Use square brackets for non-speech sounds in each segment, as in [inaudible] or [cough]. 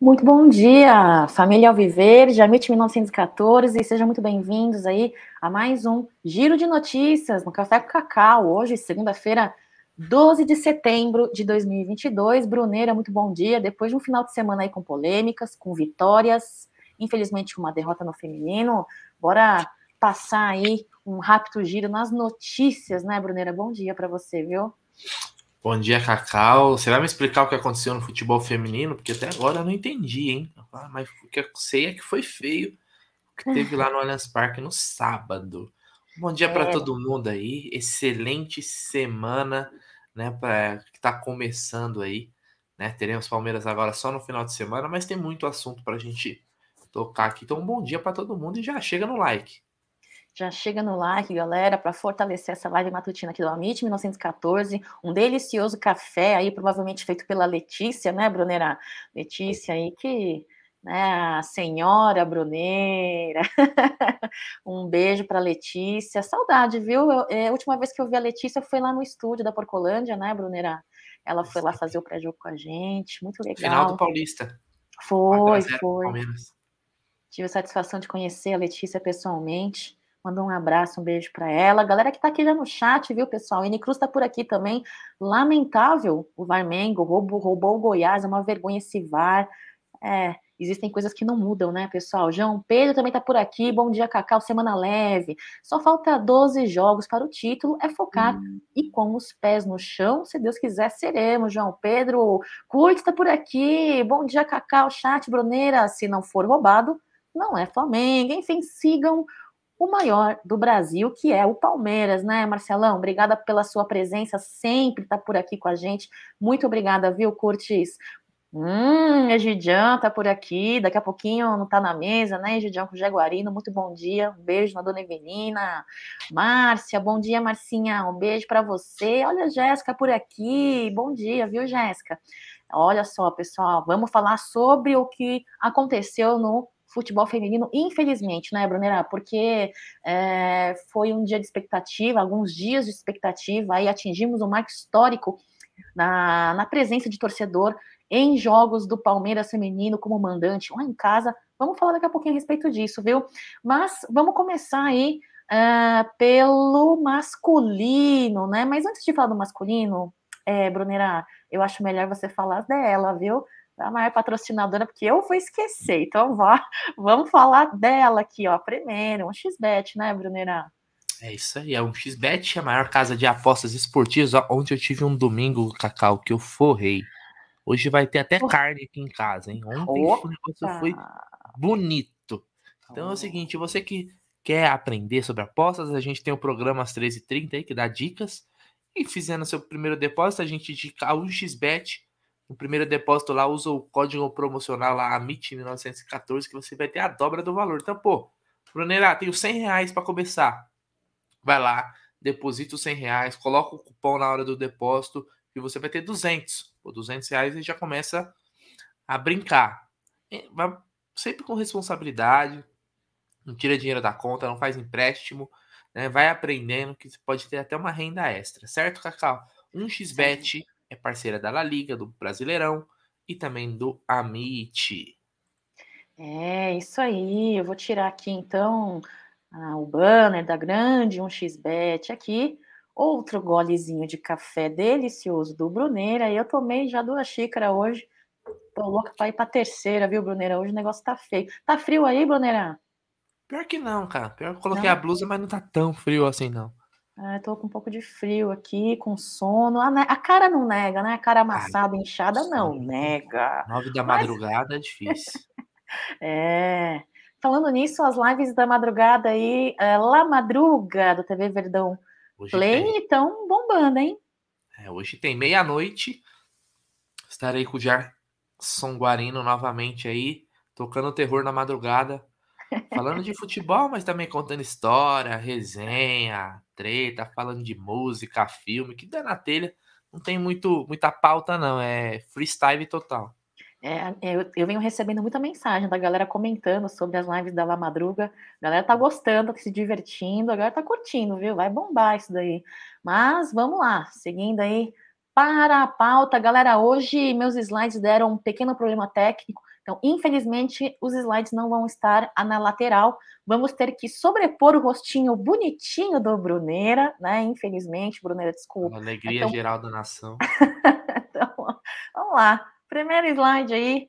Muito bom dia, família Alviver, Jamite 1914, e sejam muito bem-vindos aí a mais um Giro de Notícias no Café com Cacau, hoje, segunda-feira, 12 de setembro de 2022. Bruneira, muito bom dia, depois de um final de semana aí com polêmicas, com vitórias, infelizmente com uma derrota no feminino, bora passar aí um rápido giro nas notícias, né, Bruneira? Bom dia para você, viu? Bom dia, Cacau. Você vai me explicar o que aconteceu no futebol feminino? Porque até agora eu não entendi, hein? Ah, mas o que eu sei é que foi feio o que teve lá no [laughs] Allianz Parque no sábado. Bom dia é. para todo mundo aí. Excelente semana, né? Pra, que tá começando aí. Né? Teremos Palmeiras agora só no final de semana, mas tem muito assunto para a gente tocar aqui. Então, um bom dia para todo mundo e já chega no like. Já chega no like, galera, para fortalecer essa live matutina aqui do Amit 1914. Um delicioso café aí, provavelmente feito pela Letícia, né, Brunera? Letícia aí que né, a senhora Bruneira. [laughs] um beijo para Letícia. Saudade, viu? Eu, é, a última vez que eu vi a Letícia foi lá no estúdio da Porcolândia, né, Bruneira? Ela foi lá fazer o pré-jogo com a gente. Muito legal. Final do Paulista. Foi, foi. Tive a satisfação de conhecer a Letícia pessoalmente. Mandou um abraço, um beijo para ela. Galera que tá aqui já no chat, viu, pessoal? N Cruz tá por aqui também. Lamentável o Varmengo, roubou, roubou o Goiás, é uma vergonha esse VAR. É, existem coisas que não mudam, né, pessoal? João Pedro também tá por aqui. Bom dia, Cacau, semana leve. Só falta 12 jogos para o título, é focar e com os pés no chão, se Deus quiser, seremos. João Pedro, Curte tá por aqui. Bom dia, Cacau, chat, Bruneira. Se não for roubado, não é Flamengo. Enfim, sigam o maior do Brasil, que é o Palmeiras, né, Marcelão? Obrigada pela sua presença, sempre tá por aqui com a gente. Muito obrigada, viu, Curtis? Hum, Egidian tá por aqui, daqui a pouquinho não tá na mesa, né, Egidian com o Jaguarino, muito bom dia, um beijo na dona Evelina, Márcia, bom dia, Marcinha, um beijo para você, olha Jéssica por aqui, bom dia, viu, Jéssica? Olha só, pessoal, vamos falar sobre o que aconteceu no futebol feminino, infelizmente, né, Brunera? Porque é, foi um dia de expectativa, alguns dias de expectativa, aí atingimos um marco histórico na, na presença de torcedor em jogos do Palmeiras feminino como mandante lá em casa. Vamos falar daqui a pouquinho a respeito disso, viu? Mas vamos começar aí uh, pelo masculino, né? Mas antes de falar do masculino, é, Brunera, eu acho melhor você falar dela, viu? A maior patrocinadora, porque eu vou esquecer. Então, vá, [laughs] vamos falar dela aqui, ó. Primeiro, um XBet, né, Brunera? É isso aí, é um XBet, a maior casa de apostas esportivas. Onde eu tive um domingo, Cacau, que eu forrei. Hoje vai ter até carne aqui em casa, hein? Ontem Opa. o negócio foi bonito. Então é o seguinte, você que quer aprender sobre apostas, a gente tem o programa às 13h30 aí, que dá dicas. E fizendo seu primeiro depósito, a gente indica o XBet no primeiro depósito lá, usa o código promocional lá, AMIT1914, que você vai ter a dobra do valor. Então, pô, Bruneira, tenho 100 reais para começar. Vai lá, deposita os 100 reais, coloca o cupom na hora do depósito e você vai ter 200. Por 200 reais e já começa a brincar. Vai sempre com responsabilidade, não tira dinheiro da conta, não faz empréstimo, né? vai aprendendo que você pode ter até uma renda extra, certo, Cacau? Um xbet é parceira da La Liga, do Brasileirão e também do Amit. É, isso aí. Eu vou tirar aqui então ah, o banner da grande 1xBet aqui. Outro golezinho de café delicioso do Bruneira. Eu tomei já duas xícaras hoje. Tô louca pra ir pra terceira, viu, Bruneira? Hoje o negócio tá feio. Tá frio aí, Bruneira? Pior que não, cara. Pior que eu coloquei não. a blusa, mas não tá tão frio assim, não. Ah, tô com um pouco de frio aqui, com sono. A, a cara não nega, né? A cara amassada, Ai, inchada, não nega. Nove da Mas... madrugada é difícil. [laughs] é. Falando nisso, as lives da madrugada aí, é, La Madruga, do TV Verdão hoje Play, estão bombando, hein? É, hoje tem meia-noite. Estarei com o Gerson Guarino novamente aí, tocando terror na madrugada. Falando de futebol, mas também contando história, resenha, treta, falando de música, filme, que dá na telha. Não tem muito, muita pauta, não. É freestyle total. É, eu, eu, venho recebendo muita mensagem da galera comentando sobre as lives da La Madruga. A galera tá gostando, tá se divertindo, a galera tá curtindo, viu? Vai bombar isso daí. Mas vamos lá, seguindo aí para a pauta. Galera, hoje meus slides deram um pequeno problema técnico. Então, infelizmente, os slides não vão estar na lateral. Vamos ter que sobrepor o rostinho bonitinho do Bruneira, né? Infelizmente, Bruneira, desculpa. Uma alegria então... geral da nação. [laughs] então, vamos lá. Primeiro slide aí,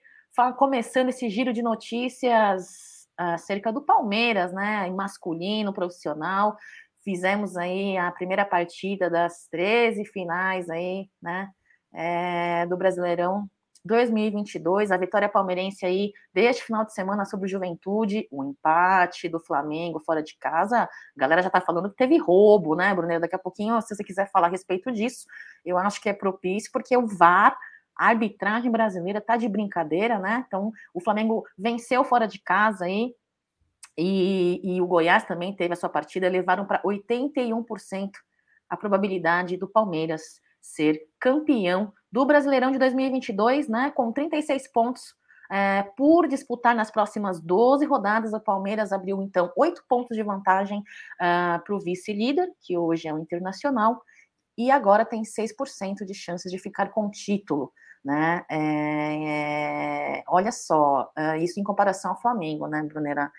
começando esse giro de notícias acerca do Palmeiras, né? Em masculino, profissional. Fizemos aí a primeira partida das 13 finais aí, né? É, do Brasileirão 2022, a vitória palmeirense aí deste final de semana sobre o Juventude, o empate do Flamengo fora de casa. A galera já tá falando que teve roubo, né, Bruno? Daqui a pouquinho, se você quiser falar a respeito disso, eu acho que é propício, porque o VAR, a arbitragem brasileira, tá de brincadeira, né? Então, o Flamengo venceu fora de casa aí. E, e o Goiás também teve a sua partida, levaram para 81% a probabilidade do Palmeiras ser campeão do Brasileirão de 2022, né, com 36 pontos é, por disputar nas próximas 12 rodadas. O Palmeiras abriu, então, oito pontos de vantagem uh, é, para o vice-líder, que hoje é o Internacional, e agora tem 6% de chances de ficar com o título. Né? É, é, olha só, uh, isso em comparação ao Flamengo, né, Brunera?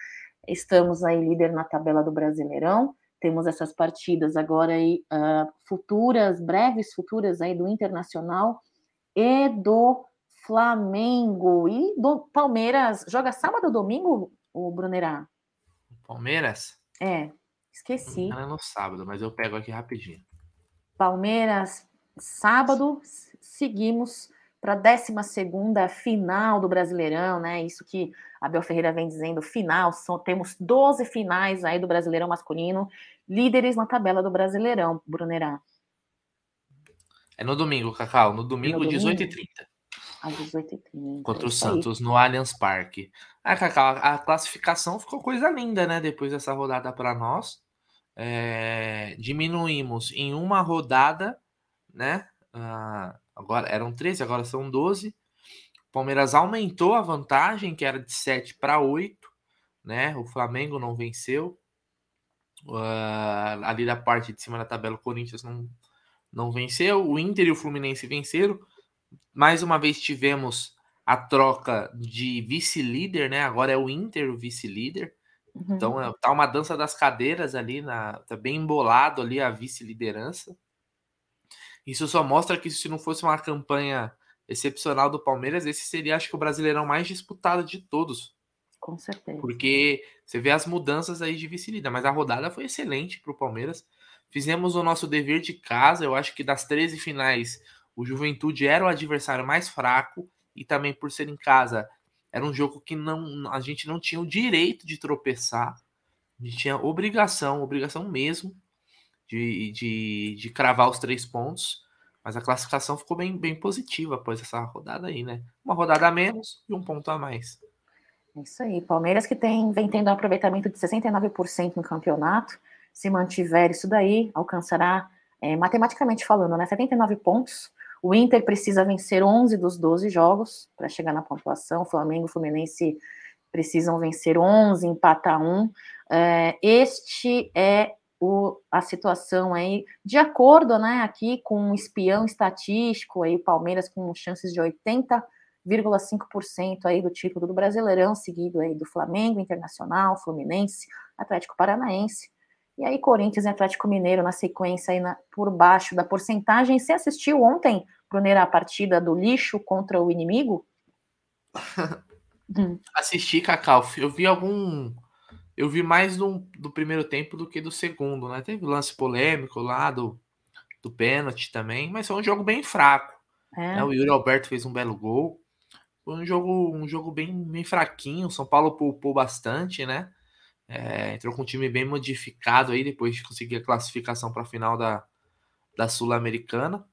Estamos aí líder na tabela do Brasileirão, temos essas partidas agora aí, uh, futuras, breves futuras aí do Internacional e do Flamengo. E do Palmeiras joga sábado ou domingo, o Brunerá? Palmeiras? É, esqueci. Não é no sábado, mas eu pego aqui rapidinho. Palmeiras, sábado, seguimos para a 12 final do Brasileirão, né? Isso que Abel Ferreira vem dizendo, final, são, temos 12 finais aí do Brasileirão masculino, líderes na tabela do Brasileirão, Brunerá. É no domingo, Cacau, no domingo, 18h30. Às 18h30. Contra o Santos, no Allianz Parque. Ah, Cacau, a classificação ficou coisa linda, né? Depois dessa rodada para nós. É, diminuímos em uma rodada, né? Agora eram 13, agora são 12. O Palmeiras aumentou a vantagem, que era de 7 para 8, né? O Flamengo não venceu. Uh, ali da parte de cima da tabela, o Corinthians não, não venceu. O Inter e o Fluminense venceram. Mais uma vez tivemos a troca de vice-líder, né? Agora é o Inter o vice-líder. Uhum. Então é, tá uma dança das cadeiras ali, na, tá bem embolado ali a vice-liderança. Isso só mostra que se não fosse uma campanha excepcional do Palmeiras, esse seria, acho que, o brasileirão mais disputado de todos. Com certeza. Porque você vê as mudanças aí de vice-líder, mas a rodada foi excelente para o Palmeiras. Fizemos o nosso dever de casa. Eu acho que das 13 finais, o Juventude era o adversário mais fraco e também por ser em casa, era um jogo que não, a gente não tinha o direito de tropeçar. A gente tinha obrigação, obrigação mesmo, de, de, de cravar os três pontos. Mas a classificação ficou bem, bem positiva após essa rodada aí, né? Uma rodada a menos e um ponto a mais. É isso aí. Palmeiras que tem, vem tendo um aproveitamento de 69% no campeonato. Se mantiver isso daí, alcançará, é, matematicamente falando, né, 79 pontos. O Inter precisa vencer 11 dos 12 jogos para chegar na pontuação. O Flamengo e o Fluminense precisam vencer 11, empatar 1. É, este é o, a situação aí, de acordo, né, aqui com um espião estatístico, aí Palmeiras com chances de 80,5% aí do título do Brasileirão, seguido aí do Flamengo, Internacional, Fluminense, Atlético Paranaense, e aí Corinthians e Atlético Mineiro na sequência aí na, por baixo da porcentagem. Você assistiu ontem, Brunera, a partida do lixo contra o inimigo? hum. [laughs] Assisti, Cacau. Eu vi algum eu vi mais do, do primeiro tempo do que do segundo, né? Teve lance polêmico lá do, do pênalti também, mas foi um jogo bem fraco. É. Né? O Yuri Alberto fez um belo gol. Foi um jogo, um jogo bem, bem fraquinho. O São Paulo poupou bastante, né? É, entrou com um time bem modificado aí depois de conseguir a classificação para a final da, da Sul-Americana.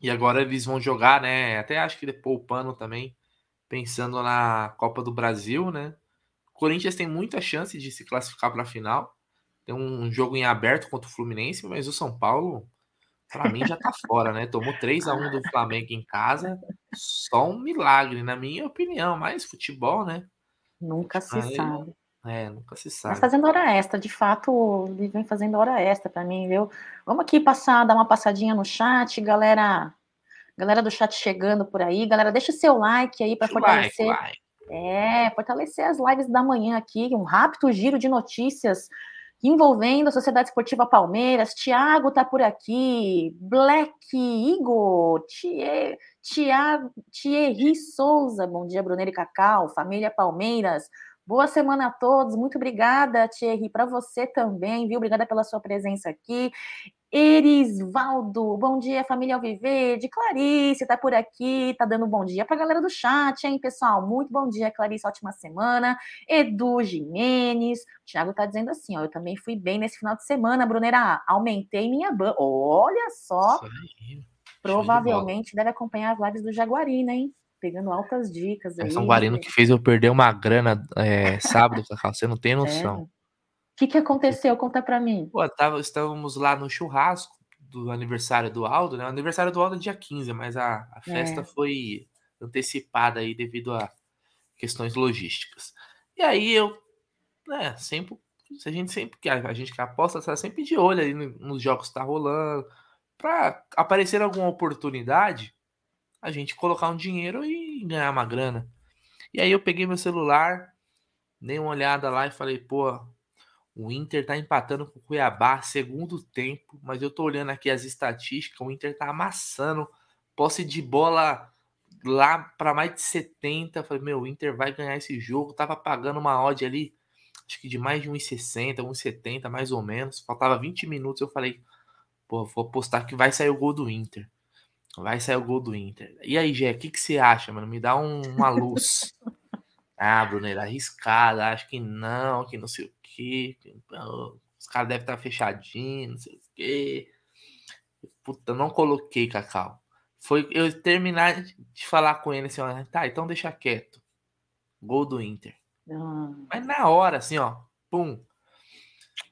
E agora eles vão jogar, né? Até acho que poupando também, pensando na Copa do Brasil, né? Corinthians tem muita chance de se classificar para a final. Tem um jogo em aberto contra o Fluminense, mas o São Paulo, para mim, já tá [laughs] fora, né? Tomou 3 a 1 do Flamengo em casa. Só um milagre, na minha opinião. Mas futebol, né? Nunca se Aí, sabe. É, nunca se sabe. Mas fazendo hora extra, de fato, ele vem fazendo hora extra para mim, viu? Vamos aqui passar, dar uma passadinha no chat, galera. Galera do chat chegando por aí. Galera, deixa o seu like aí para fortalecer. Like, like É, fortalecer as lives da manhã aqui, um rápido giro de notícias envolvendo a Sociedade Esportiva Palmeiras. Tiago tá por aqui, Black Igor, Tiago, Thierry Souza, bom dia, Brunelli Cacau, família Palmeiras. Boa semana a todos, muito obrigada, Thierry, para você também, viu? Obrigada pela sua presença aqui. Erisvaldo, bom dia, família Alviverde. Clarice tá por aqui, tá dando bom dia pra galera do chat, hein, pessoal? Muito bom dia, Clarice, ótima semana. Edu Jimenez, o Thiago tá dizendo assim, ó, eu também fui bem nesse final de semana, Brunera, aumentei minha ban. Olha só, provavelmente de deve acompanhar as lives do Jaguarina, hein? Pegando altas dicas aí. É São Guarino que fez eu perder uma grana é, sábado, [laughs] você não tem noção. É que, que aconteceu? Conta para mim. Pô, tava, estávamos lá no churrasco do aniversário do Aldo, né? O aniversário do Aldo é dia 15, mas a, a festa é. foi antecipada aí devido a questões logísticas. E aí eu, né, sempre, a gente sempre, a gente que aposta, tá sempre de olho aí nos jogos que tá rolando, para aparecer alguma oportunidade, a gente colocar um dinheiro e ganhar uma grana. E aí eu peguei meu celular, dei uma olhada lá e falei, pô, o Inter tá empatando com o Cuiabá, segundo tempo, mas eu tô olhando aqui as estatísticas, o Inter tá amassando, posse de bola lá para mais de 70. Falei, meu, o Inter vai ganhar esse jogo. Tava pagando uma odd ali, acho que de mais de 1,60, 1,70 mais ou menos. Faltava 20 minutos, eu falei, pô, vou apostar que vai sair o gol do Inter. Vai sair o gol do Inter. E aí, Gé, o que, que você acha, mano? Me dá um, uma luz. [laughs] ah, Brunner, arriscada, acho que não, que não sei o quê. Os caras devem estar fechadinhos, não sei o quê. Puta, não coloquei, Cacau. Foi eu terminar de falar com ele assim, ó, tá, então deixa quieto. Gol do Inter. Ah. Mas na hora, assim, ó, pum.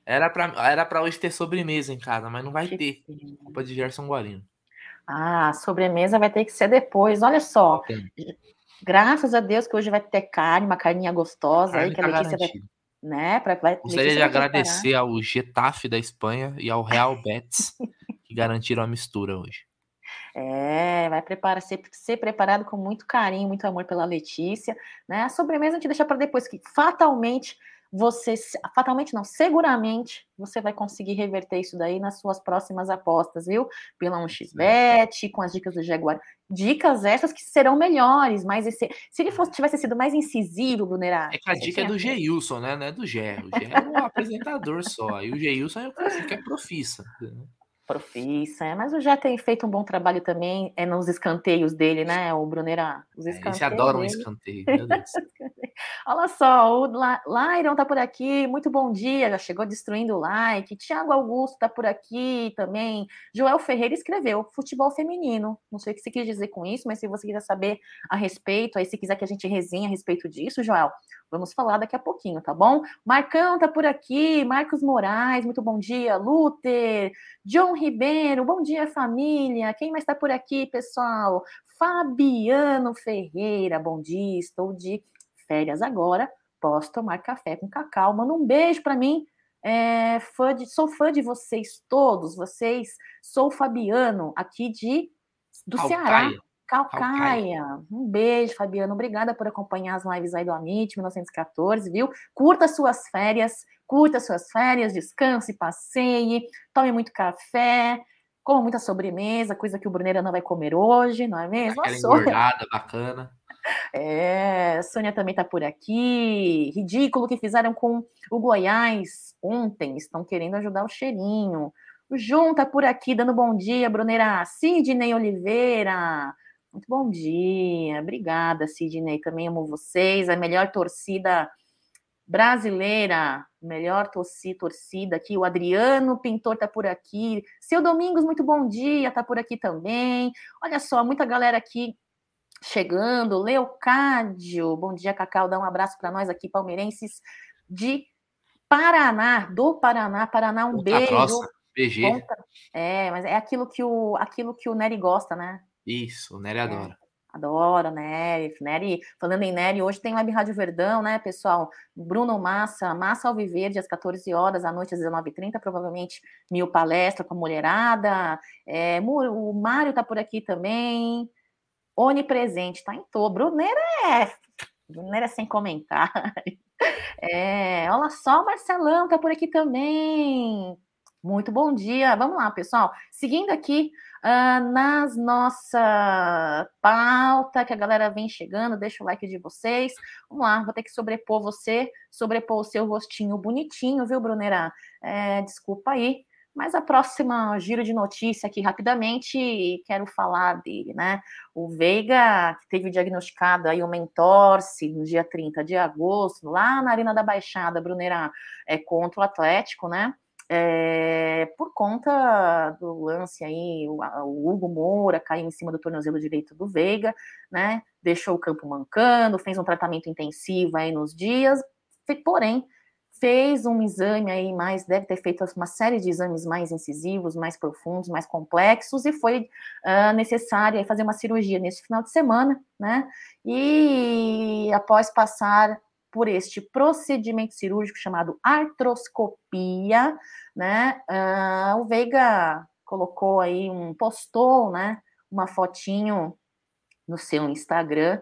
Era pra, era pra hoje ter sobremesa em casa, mas não vai que ter. Sim. Culpa de Gerson Guarino. Ah, sobremesa vai ter que ser depois. Olha só. Graças a Deus que hoje vai ter carne, uma carninha gostosa carne aí que a tá Letícia vai né? Pra, vai, Gostaria de agradecer preparar. ao Getafe da Espanha e ao Real [laughs] Betis que garantiram a mistura hoje. É, vai preparar, ser, ser preparado com muito carinho, muito amor pela Letícia, né? A sobremesa a gente deixa para depois, que fatalmente você, fatalmente não, seguramente você vai conseguir reverter isso daí nas suas próximas apostas, viu? Pela 1xBet, com as dicas do Jaguar. Dicas essas que serão melhores, mas esse, se ele fosse, tivesse sido mais incisivo, Brunerá. É que a dica é do Geilson, né? Não é do Gé. O é um [laughs] apresentador só. E o Geilson é o que é profissa. Né? Profissa, é, mas o já tem feito um bom trabalho também é nos escanteios dele, né, o Brunerá? Os escanteios. É, eles adoram um escanteio, meu Deus. [laughs] Olha só, o Lairon tá por aqui, muito bom dia, já chegou destruindo o like. Tiago Augusto tá por aqui também. Joel Ferreira escreveu futebol feminino. Não sei o que você quis dizer com isso, mas se você quiser saber a respeito, aí se quiser que a gente resenhe a respeito disso, Joel, Vamos falar daqui a pouquinho, tá bom? Marcão tá por aqui, Marcos Moraes, muito bom dia. Luther, John Ribeiro, bom dia, família. Quem mais tá por aqui, pessoal? Fabiano Ferreira, bom dia. Estou de férias agora, posso tomar café com cacau. Manda um beijo para mim. É, fã de, sou fã de vocês todos, vocês. Sou Fabiano, aqui de do Ceará. Calcaia. Um beijo, Fabiano. Obrigada por acompanhar as lives aí do Amit 1914, viu? Curta suas férias, curta suas férias, descanse, passeie, tome muito café, coma muita sobremesa, coisa que o Bruneira não vai comer hoje, não é mesmo? Aquela [laughs] engordada bacana. É, Sônia também tá por aqui. Ridículo que fizeram com o Goiás ontem. Estão querendo ajudar o cheirinho. O Jun tá por aqui dando bom dia, Bruneira. Sidney Oliveira. Muito bom dia, obrigada, Sidney. Também amo vocês. A melhor torcida brasileira, melhor torcida, torcida aqui. O Adriano Pintor tá por aqui. Seu Domingos, muito bom dia, tá por aqui também. Olha só, muita galera aqui chegando. Leocádio, bom dia, Cacau. Dá um abraço para nós aqui, palmeirenses de Paraná, do Paraná. Paraná, um beijo. Ponta, é, mas é aquilo que o, aquilo que o Nery gosta, né? Isso, o Nery é, adora. Adora, Nery. Nery. Falando em Nery, hoje tem Web Rádio Verdão, né, pessoal? Bruno Massa, Massa Alviverde, às 14 horas, à noite às 19h30, provavelmente mil palestra com a mulherada. É, o Mário tá por aqui também. Onipresente, tá em todo. Bruneira é Brunera sem comentário. [laughs] É, olha só, o Marcelão tá por aqui também. Muito bom dia. Vamos lá, pessoal. Seguindo aqui uh, nas nossa pauta, que a galera vem chegando, deixa o like de vocês. Vamos lá, vou ter que sobrepor você, sobrepor o seu rostinho bonitinho, viu, Brunera? É, desculpa aí. Mas a próxima giro de notícia aqui rapidamente, quero falar dele, né? O Veiga, que teve diagnosticado aí uma entorse no dia 30 de agosto, lá na Arena da Baixada, Brunera, é, contra o Atlético, né? É, por conta do lance aí, o, o, Hugo Moura caiu em cima do tornozelo direito do Veiga, né? Deixou o campo mancando, fez um tratamento intensivo aí nos dias, porém fez um exame aí mais, deve ter feito uma série de exames mais incisivos, mais profundos, mais complexos, e foi uh, necessário fazer uma cirurgia nesse final de semana, né? E após passar por este procedimento cirúrgico chamado artroscopia, né? Uh, o Veiga colocou aí um, postou, né? Uma fotinho no seu Instagram,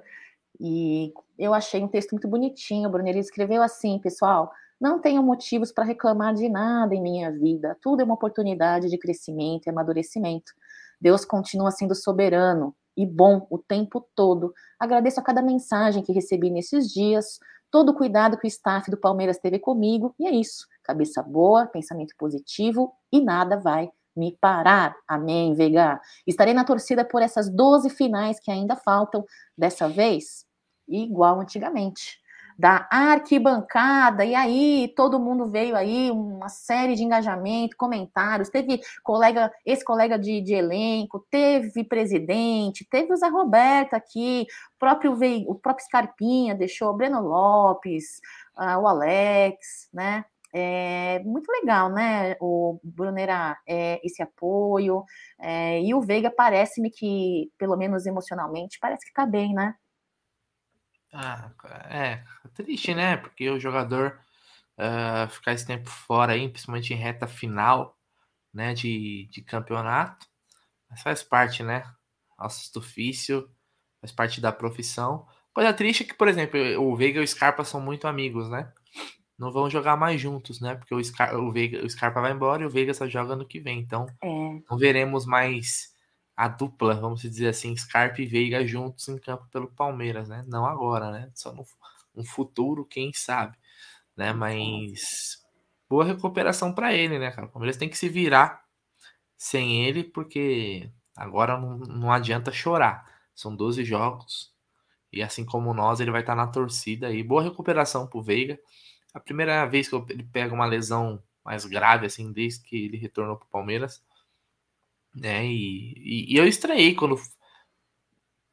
e eu achei um texto muito bonitinho, Bruno. Ele escreveu assim, pessoal. Não tenho motivos para reclamar de nada em minha vida. Tudo é uma oportunidade de crescimento e amadurecimento. Deus continua sendo soberano e bom o tempo todo. Agradeço a cada mensagem que recebi nesses dias, todo o cuidado que o staff do Palmeiras teve comigo, e é isso. Cabeça boa, pensamento positivo e nada vai me parar. Amém, Vega. Estarei na torcida por essas 12 finais que ainda faltam, dessa vez, igual antigamente da arquibancada, e aí todo mundo veio aí, uma série de engajamento, comentários, teve colega, esse colega de, de elenco, teve presidente, teve o Zé Roberto aqui, próprio o próprio Scarpinha deixou, o Breno Lopes, uh, o Alex, né? É muito legal, né, o Brunera, é, esse apoio, é, e o Veiga parece-me que, pelo menos emocionalmente, parece que tá bem, né? Ah, é, triste, né? Porque o jogador uh, ficar esse tempo fora aí, principalmente em reta final, né, de, de campeonato, mas faz parte, né? Nosso ofício, faz parte da profissão. Coisa triste é que, por exemplo, o Veiga e o Scarpa são muito amigos, né? Não vão jogar mais juntos, né? Porque o, Scar o, Veiga, o Scarpa vai embora e o Veiga só joga no que vem. Então, é. não veremos mais a dupla, vamos dizer assim, Scarpa e Veiga juntos em campo pelo Palmeiras, né? Não agora, né? Só no um futuro, quem sabe, né? Mas boa recuperação para ele, né, cara? O Palmeiras tem que se virar sem ele, porque agora não, não adianta chorar. São 12 jogos e assim como nós, ele vai estar tá na torcida e boa recuperação pro Veiga. A primeira vez que ele pega uma lesão mais grave assim desde que ele retornou pro Palmeiras né? E, e, e, eu estranhei quando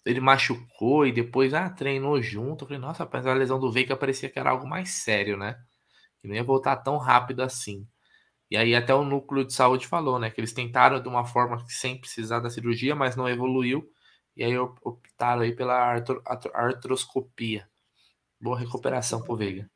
ele machucou e depois ah, treinou junto. Eu falei, nossa, rapaz, a lesão do Veiga parecia que era algo mais sério, né? Que não ia voltar tão rápido assim. E aí até o núcleo de saúde falou, né? Que eles tentaram de uma forma sem precisar da cirurgia, mas não evoluiu. E aí optaram aí pela artroscopia. Boa recuperação pro Veiga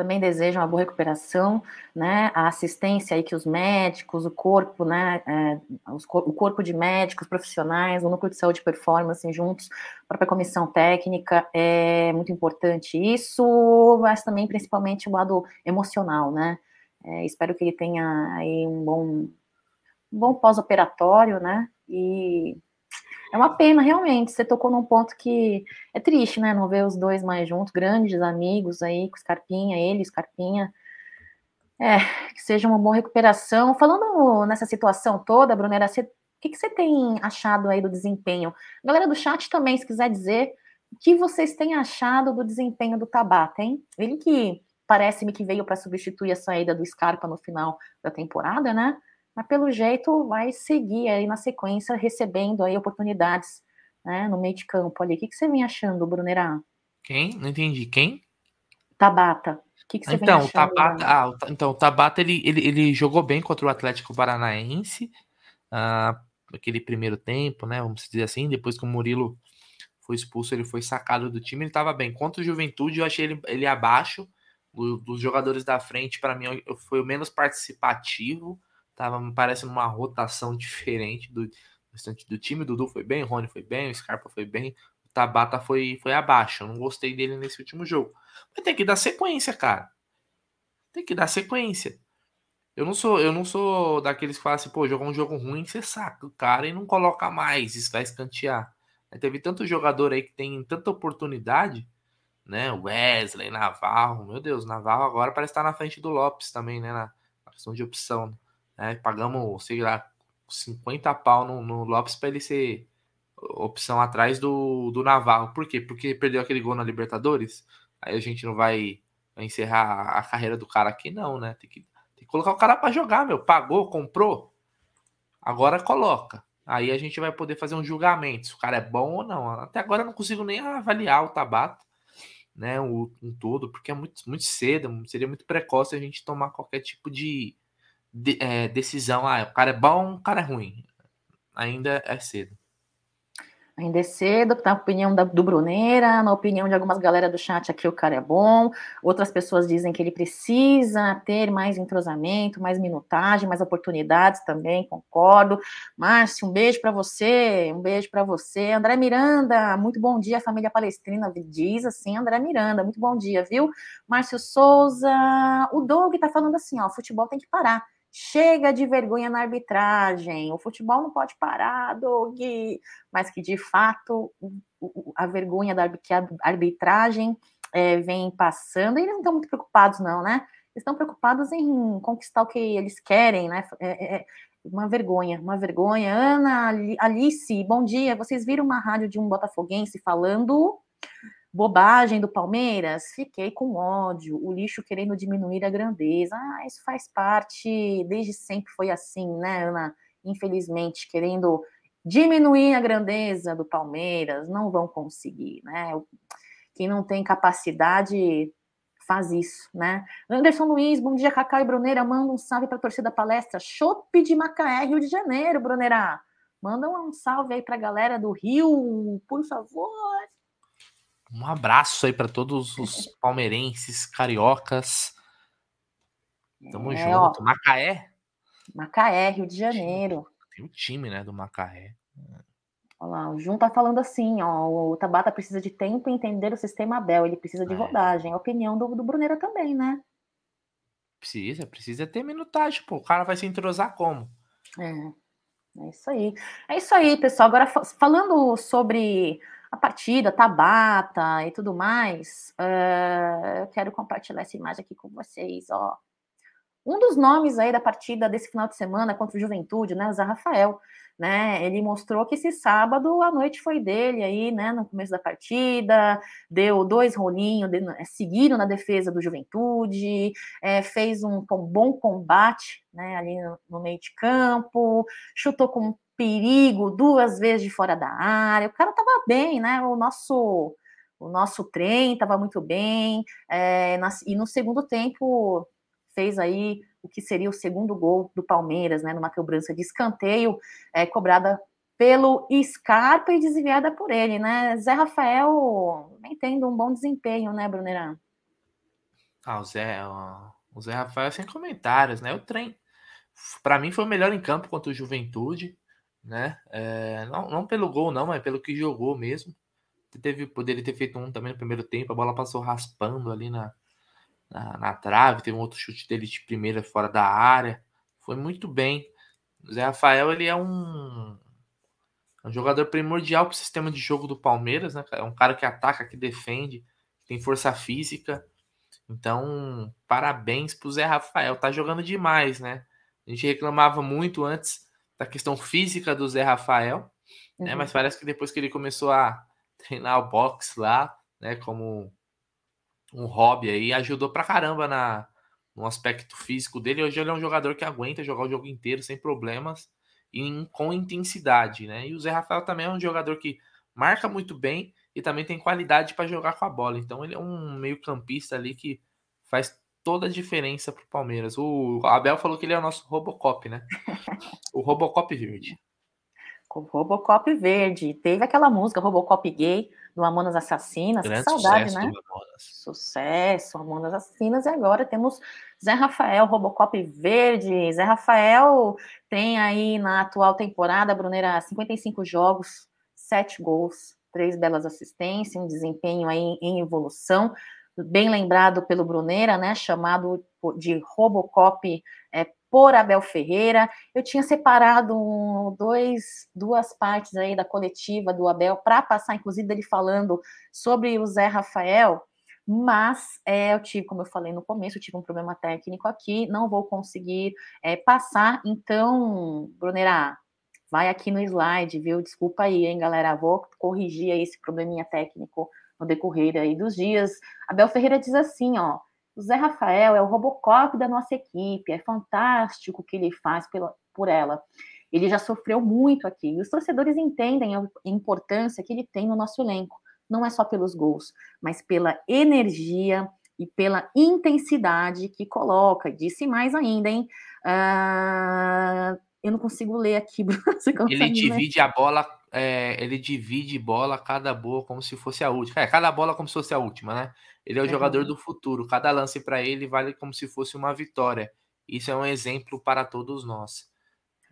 também desejam uma boa recuperação, né, a assistência aí que os médicos, o corpo, né, é, os, o corpo de médicos profissionais, o núcleo de saúde e performance juntos, a própria comissão técnica, é muito importante isso, mas também principalmente o lado emocional, né, é, espero que ele tenha aí um bom, um bom pós-operatório, né, e é uma pena, realmente. Você tocou num ponto que é triste, né? Não ver os dois mais juntos, grandes amigos aí, com Scarpinha, ele, Scarpinha. É, que seja uma boa recuperação. Falando nessa situação toda, Brunera, o que, que você tem achado aí do desempenho? Galera do chat também, se quiser dizer, o que vocês têm achado do desempenho do Tabata, hein? Ele que parece-me que veio para substituir a saída do Scarpa no final da temporada, né? Mas pelo jeito vai seguir aí na sequência, recebendo aí oportunidades né, no meio de campo ali. O que, que você vem achando, Brunerá? Quem? Não entendi. Quem? Tabata. O que, que você então, vem achando? Tabata, ah, então, o Tabata ele, ele, ele jogou bem contra o Atlético Paranaense, ah, aquele primeiro tempo, né? Vamos dizer assim, depois que o Murilo foi expulso, ele foi sacado do time, ele estava bem. Contra o Juventude, eu achei ele, ele abaixo. O, dos jogadores da frente, para mim, foi o menos participativo tava me parecendo uma rotação [laughs] diferente do restante do time. Dudu foi bem, Rony foi bem, Scarpa foi bem, o Tabata foi, foi abaixo. Eu não gostei dele nesse último jogo. Mas tem que dar sequência, cara. Tem que dar sequência. Eu não sou, eu não sou daqueles que falam assim, pô, jogar um jogo ruim, você saca o cara e não coloca mais, isso vai escantear. Teve tanto jogador aí que tem tanta oportunidade, né? Wesley, Navarro, meu Deus, Navarro agora parece estar na frente do Lopes também, né? Na, questão de opção. Né? Pagamos, sei lá, 50 pau no, no Lopes para ele ser opção atrás do, do Navarro. Por quê? Porque perdeu aquele gol na Libertadores. Aí a gente não vai, encerrar a carreira do cara aqui, não, né? Tem que colocar o cara para jogar, meu. Pagou, comprou. Agora coloca. Aí a gente vai poder fazer um julgamento se o cara é bom ou não. Até agora eu não consigo nem avaliar o Tabata, né? O, um todo, porque é muito, muito cedo, seria muito precoce a gente tomar qualquer tipo de, de é, decisão. Ah, o cara é bom, o cara é ruim. Ainda é cedo. Ainda é cedo, na opinião da, do Bruneira, na opinião de algumas galera do chat aqui, o cara é bom. Outras pessoas dizem que ele precisa ter mais entrosamento, mais minutagem, mais oportunidades também, concordo. Márcio, um beijo para você, um beijo para você. André Miranda, muito bom dia, família palestrina, diz assim, André Miranda, muito bom dia, viu? Márcio Souza, o Doug tá falando assim, ó, futebol tem que parar Chega de vergonha na arbitragem. O futebol não pode parar, Doug. Mas que, de fato, a vergonha da arbitragem é, vem passando. E eles não estão muito preocupados, não, né? Estão preocupados em conquistar o que eles querem, né? É, é, uma vergonha, uma vergonha. Ana, Alice, bom dia. Vocês viram uma rádio de um botafoguense falando bobagem do Palmeiras, fiquei com ódio, o lixo querendo diminuir a grandeza. Ah, isso faz parte, desde sempre foi assim, né, Ana? Infelizmente, querendo diminuir a grandeza do Palmeiras, não vão conseguir, né? Quem não tem capacidade faz isso, né? Anderson Luiz, bom dia, Cacá e Bruneira, manda um salve para a torcida palestra, Chopp de Macaé, Rio de Janeiro, Bruneira. Manda um salve aí para a galera do Rio, por favor. Um abraço aí para todos os palmeirenses, cariocas. Tamo é, junto. Ó, Macaé? Macaé, Rio de Janeiro. Tem o um time, né, do Macaé. Olha lá, o Jun tá falando assim, ó, o Tabata precisa de tempo e entender o sistema Abel, ele precisa de é. rodagem. A opinião do, do Bruneira também, né? Precisa, precisa ter minutagem, pô. O cara vai se entrosar como? É, é isso aí. É isso aí, pessoal. Agora, falando sobre a partida, Tabata e tudo mais, uh, eu quero compartilhar essa imagem aqui com vocês, ó. Um dos nomes aí da partida desse final de semana contra o Juventude, né, o Zé Rafael, né, ele mostrou que esse sábado a noite foi dele aí, né, no começo da partida, deu dois rolinhos, é, seguiram na defesa do Juventude, é, fez um, bom combate, né, ali no meio de campo, chutou com perigo duas vezes de fora da área. O cara estava bem, né? O nosso o nosso trem estava muito bem. É, e no segundo tempo fez aí o que seria o segundo gol do Palmeiras, né? Numa cobrança de escanteio, é, cobrada pelo Scarpa e desviada por ele, né? Zé Rafael nem tendo um bom desempenho, né, Brunerão? Ah, o Zé, o Zé Rafael sem comentários, né? O trem, para mim foi o melhor em campo contra o Juventude né? É, não, não pelo gol, não, mas pelo que jogou mesmo. Teve, poderia ter feito um também no primeiro tempo, a bola passou raspando ali na, na, na trave, teve um outro chute dele de primeira fora da área. Foi muito bem. O Zé Rafael, ele é um, um jogador primordial para o sistema de jogo do Palmeiras, né? É um cara que ataca, que defende, tem força física. Então, parabéns pro Zé Rafael. Tá jogando demais, né? A gente reclamava muito antes da questão física do Zé Rafael, uhum. né? Mas parece que depois que ele começou a treinar o boxe lá, né, como um hobby aí, ajudou pra caramba na, no aspecto físico dele. Hoje ele é um jogador que aguenta jogar o jogo inteiro sem problemas e com intensidade, né? E o Zé Rafael também é um jogador que marca muito bem e também tem qualidade para jogar com a bola. Então ele é um meio-campista ali que faz toda a diferença pro Palmeiras. O Abel falou que ele é o nosso Robocop, né? [laughs] o Robocop verde. O Robocop verde. Teve aquela música Robocop gay do Amonas Assassinas. Grande que saudade, né? Sucesso, Amonas Assassinas. E agora temos Zé Rafael, Robocop verde. Zé Rafael tem aí na atual temporada, Bruneira, 55 jogos, 7 gols. três belas assistências, um desempenho aí em evolução, bem lembrado pelo Bruneira, né, chamado de Robocop é, por Abel Ferreira. Eu tinha separado dois, duas partes aí da coletiva do Abel para passar, inclusive, dele falando sobre o Zé Rafael, mas é, eu tive, como eu falei no começo, eu tive um problema técnico aqui, não vou conseguir é, passar, então, Brunerá, vai aqui no slide, viu? Desculpa aí, hein, galera, vou corrigir aí esse probleminha técnico no decorrer aí dos dias. Abel Ferreira diz assim, ó, o Zé Rafael é o Robocop da nossa equipe, é fantástico o que ele faz pela, por ela. Ele já sofreu muito aqui, e os torcedores entendem a importância que ele tem no nosso elenco não é só pelos gols, mas pela energia e pela intensidade que coloca. Disse mais ainda, hein? Uh, eu não consigo ler aqui, [laughs] Ele divide a bola, é, ele divide bola, cada boa como se fosse a última. É, cada bola como se fosse a última, né? Ele é o é. jogador do futuro. Cada lance para ele vale como se fosse uma vitória. Isso é um exemplo para todos nós.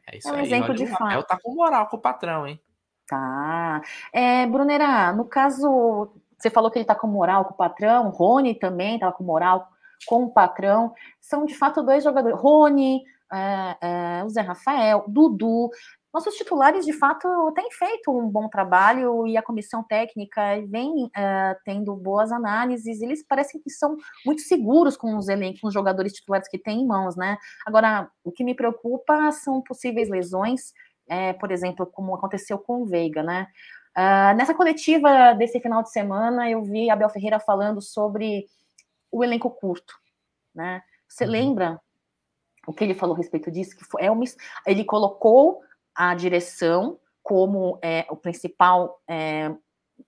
É isso é um aí. Exemplo Olha, de o Rafael tá com moral com o patrão, hein? Tá. É, Brunera, no caso, você falou que ele tá com moral com o patrão, Rony também tava com moral com o patrão. São de fato dois jogadores. Rony, é, é, o Zé Rafael, Dudu. Nossos titulares, de fato, têm feito um bom trabalho e a comissão técnica vem é, tendo boas análises. Eles parecem que são muito seguros com os elencos, com os jogadores titulares que têm em mãos, né? Agora, o que me preocupa são possíveis lesões é, por exemplo, como aconteceu com o Veiga, né? Uh, nessa coletiva desse final de semana, eu vi Abel Ferreira falando sobre o elenco curto, né? Você uhum. lembra o que ele falou a respeito disso? Que foi, é uma, ele colocou a direção como é, o principal, é,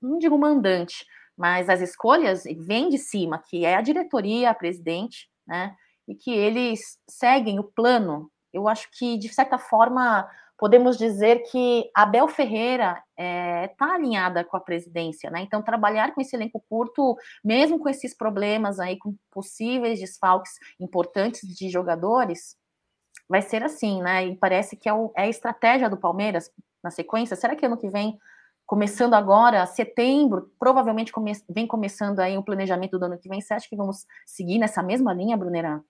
não digo mandante, mas as escolhas vêm de cima, que é a diretoria, a presidente, né? E que eles seguem o plano. Eu acho que, de certa forma, podemos dizer que Abel Ferreira está é, tá alinhada com a presidência, né? Então, trabalhar com esse elenco curto, mesmo com esses problemas aí, com possíveis desfalques importantes de jogadores, vai ser assim, né? E parece que é, o, é a estratégia do Palmeiras na sequência. Será que ano que vem, começando agora, setembro, provavelmente come, vem começando aí o planejamento do ano que vem? Você acha que vamos seguir nessa mesma linha, Brunera?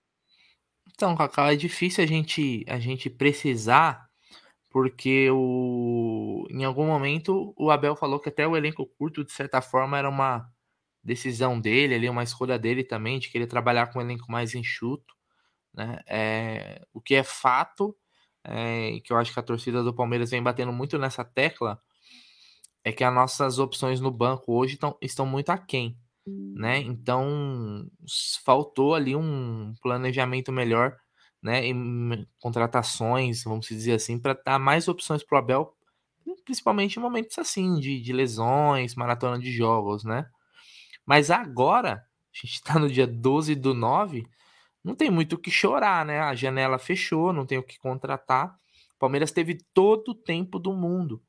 Então, Cacau, é difícil a gente, a gente precisar porque o, em algum momento o Abel falou que até o elenco curto, de certa forma, era uma decisão dele, ali, uma escolha dele também, de querer trabalhar com um elenco mais enxuto. Né? É, o que é fato, é, que eu acho que a torcida do Palmeiras vem batendo muito nessa tecla, é que as nossas opções no banco hoje tão, estão muito aquém. Né? Então faltou ali um planejamento melhor né, em contratações, vamos dizer assim, para dar mais opções para o Abel, principalmente em momentos assim, de, de lesões, maratona de jogos, né? Mas agora, a gente está no dia 12 do 9, não tem muito o que chorar, né? A janela fechou, não tem o que contratar. O Palmeiras teve todo o tempo do mundo,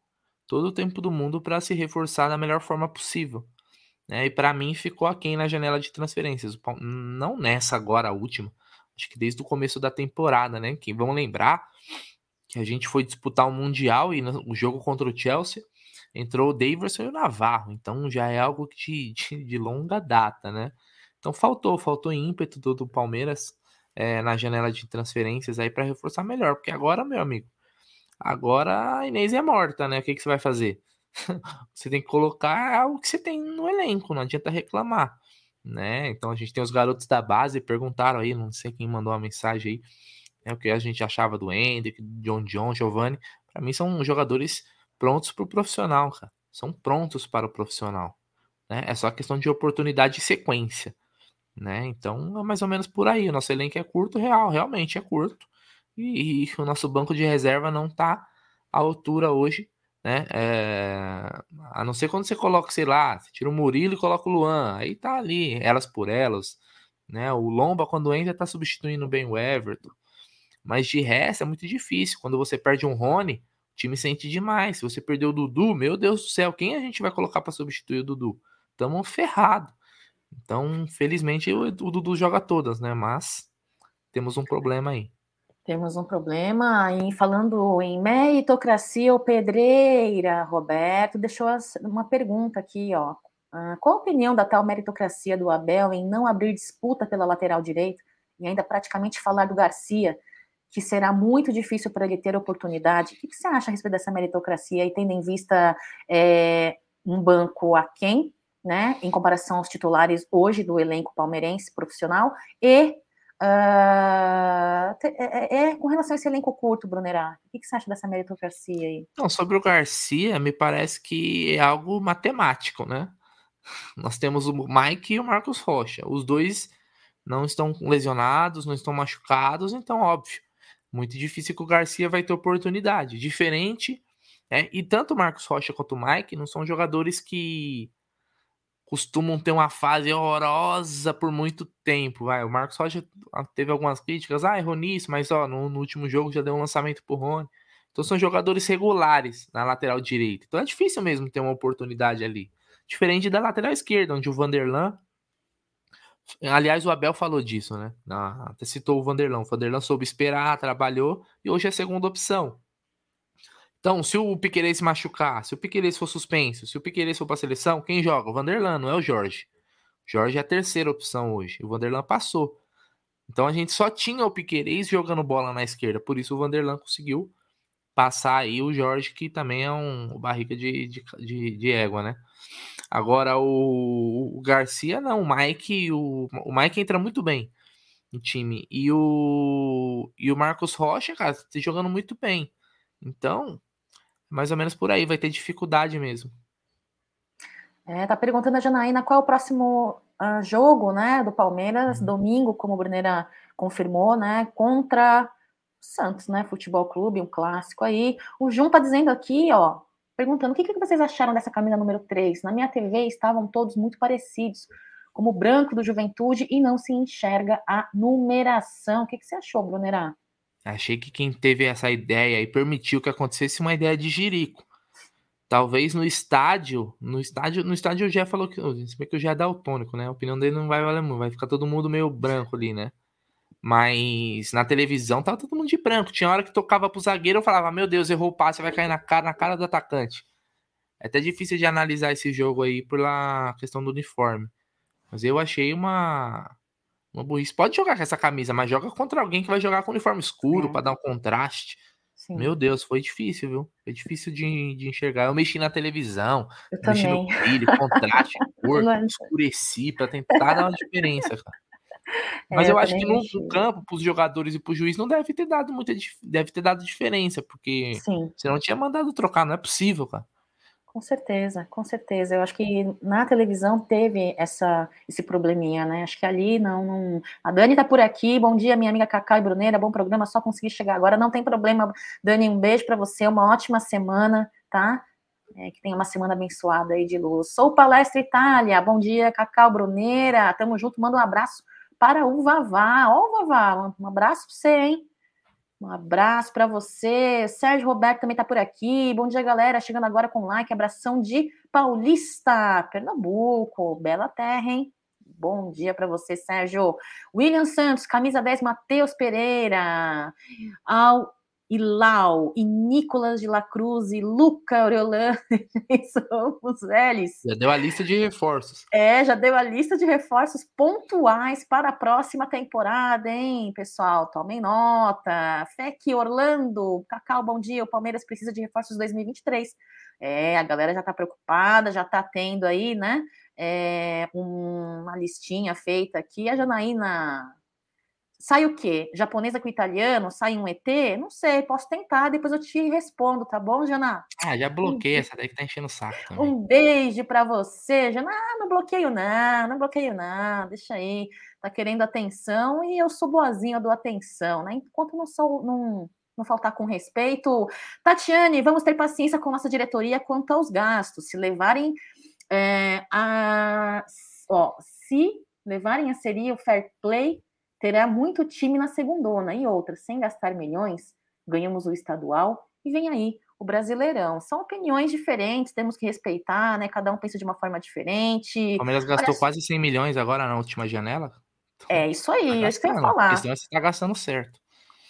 todo o tempo do mundo para se reforçar da melhor forma possível. Né? E para mim ficou aquém na janela de transferências. Não nessa agora, a última, acho que desde o começo da temporada, né? Que vão lembrar que a gente foi disputar o Mundial e no jogo contra o Chelsea entrou o Davidson e o Navarro, então já é algo de, [laughs] de, de longa data, né? Então faltou, faltou ímpeto do, do Palmeiras é, na janela de transferências aí para reforçar melhor, porque agora, meu amigo, agora a Inês é morta, né? O que, que você vai fazer? [laughs] você tem que colocar o que você tem no elenco, não adianta reclamar né? Então a gente tem os garotos da base, perguntaram aí, não sei quem mandou uma mensagem aí, né, o que a gente achava do Hendrick, John John, Giovanni. Para mim são jogadores prontos para o profissional, cara. São prontos para o profissional. Né? É só questão de oportunidade e sequência. Né? Então é mais ou menos por aí. O nosso elenco é curto, real, realmente é curto. E, e [laughs] o nosso banco de reserva não está à altura hoje né? É... A não ser quando você coloca, sei lá, você tira o Murilo e coloca o Luan, aí tá ali, elas por elas, né? O Lomba, quando entra, tá substituindo bem o Everton. Mas de resto é muito difícil. Quando você perde um Rony, o time sente demais. Se você perdeu o Dudu, meu Deus do céu, quem a gente vai colocar para substituir o Dudu? Tamo ferrado. Então, felizmente, o, o Dudu joga todas, né? Mas temos um problema aí. Temos um problema. E falando em meritocracia ou pedreira, Roberto deixou uma pergunta aqui, ó. Ah, qual a opinião da tal meritocracia do Abel em não abrir disputa pela lateral direita e ainda praticamente falar do Garcia, que será muito difícil para ele ter oportunidade? O que, você acha a respeito dessa meritocracia e tendo em vista é, um banco a quem, né, em comparação aos titulares hoje do elenco palmeirense profissional e Uh, é, é, com relação a esse elenco curto, Brunerá, o que, você acha dessa meritocracia aí? Não, sobre o Garcia, me parece que é algo matemático, né? Nós temos o Mike e o Marcos Rocha. Os dois não estão lesionados, não estão machucados, então, óbvio, muito difícil que o Garcia vai ter oportunidade. Diferente, né? E tanto o Marcos Rocha quanto o Mike não são jogadores que costumam ter uma fase horrorosa por muito tempo. Vai. O Marcos Rocha teve algumas críticas, ah, errou nisso, mas ó, no, no, último jogo já deu um lançamento pro Rony. Então são jogadores regulares na lateral direita. Então é difícil mesmo ter uma oportunidade ali. Diferente da lateral esquerda, onde o Vanderlan. Aliás, o Abel falou disso, né? até citou o Vanderlan. O Vanderlan soube esperar, trabalhou e hoje é a segunda opção. Então, se o Piqueires se machucar, se o Piqueires for suspenso, se o Piqueires for para seleção, quem joga? O Vanderlan, não é o Jorge. O Jorge é a terceira opção hoje. O Vanderlan passou. Então a gente só tinha o Piqueires jogando bola na esquerda. Por isso o Vanderlan conseguiu passar aí o Jorge, que também é um, barriga de, de, de, de égua, né? Agora o, o, Garcia, não. O Mike, o, o Mike entra muito bem no time. E o, e o Marcos Rocha, cara, tá jogando muito bem. Então, mais ou menos por aí, vai ter dificuldade mesmo. É, tá perguntando a Janaína qual é o próximo uh, jogo, né, do Palmeiras, uhum. domingo, como o Bruneira confirmou, né, contra Santos, né, Futebol Clube, um clássico aí. O Jun tá dizendo aqui, ó, perguntando o que, que vocês acharam dessa camisa número 3? Na minha TV estavam todos muito parecidos, como o branco do Juventude, e não se enxerga a numeração. O que, que você achou, Brunerá? Achei que quem teve essa ideia e permitiu que acontecesse uma ideia de jirico. Talvez no estádio, no estádio, no estádio o Jé falou que, se bem que o Jé é daltônico, né? A opinião dele não vai valer muito, vai ficar todo mundo meio branco ali, né? Mas na televisão tava todo mundo de branco. Tinha hora que tocava pro zagueiro, eu falava, meu Deus, errou o passe, vai cair na cara, na cara do atacante. É até difícil de analisar esse jogo aí pela questão do uniforme. Mas eu achei uma uma burrice. Pode jogar com essa camisa, mas joga contra alguém que vai jogar com uniforme escuro é. para dar um contraste. Sim. Meu Deus, foi difícil, viu? Foi difícil de, de enxergar. Eu mexi na televisão, eu mexi também. no brilho, contraste, [laughs] cor, escureci para tentar dar uma diferença, cara. [laughs] Mas é, eu, eu acho que no, no campo, para os jogadores e para o juiz, não deve ter dado muita deve ter dado diferença, porque Sim. você não tinha mandado trocar, não é possível, cara. Com certeza, com certeza. Eu acho que na televisão teve essa, esse probleminha, né? Acho que ali não, não... A Dani tá por aqui. Bom dia, minha amiga Cacá e Bruneira. Bom programa, só consegui chegar agora. Não tem problema, Dani. Um beijo para você. Uma ótima semana, tá? É, que tenha uma semana abençoada aí de luz. Sou Palestra Itália. Bom dia, Cacau Bruneira. Tamo junto. Manda um abraço para o Vavá. Ó, o Vavá, um abraço para você, hein? Um abraço para você. Sérgio Roberto também está por aqui. Bom dia, galera. Chegando agora com like. Abração de Paulista, Pernambuco. Bela terra, hein? Bom dia para você, Sérgio. William Santos, camisa 10, Matheus Pereira. Ao e Lau, e Nicolas de la Cruz, e Luca Aureolano, [laughs] somos eles. Já deu a lista de reforços. É, já deu a lista de reforços pontuais para a próxima temporada, hein, pessoal? Tomem nota. FEC Orlando, Cacau, bom dia. O Palmeiras precisa de reforços 2023. É, a galera já está preocupada, já está tendo aí, né? É, uma listinha feita aqui. A Janaína Sai o quê? Japonesa com italiano? Sai um ET? Não sei, posso tentar, depois eu te respondo, tá bom, Jana? Ah, já bloqueei essa daí que tá enchendo o saco. Também. Um beijo para você, Jana. Ah, não bloqueio não, não bloqueio não, deixa aí. Tá querendo atenção e eu sou boazinha, eu dou atenção, né? Enquanto não sou, não, não faltar com respeito. Tatiane, vamos ter paciência com nossa diretoria quanto aos gastos. Se levarem é, a. Ó, se levarem a seria o fair play terá muito time na segundona e outra, sem gastar milhões, ganhamos o estadual e vem aí o Brasileirão. São opiniões diferentes, temos que respeitar, né? Cada um pensa de uma forma diferente. O Palmeiras gastou quase 100 milhões agora na última janela. É isso aí, tá é isso que eu ia falar. Senão você está gastando certo.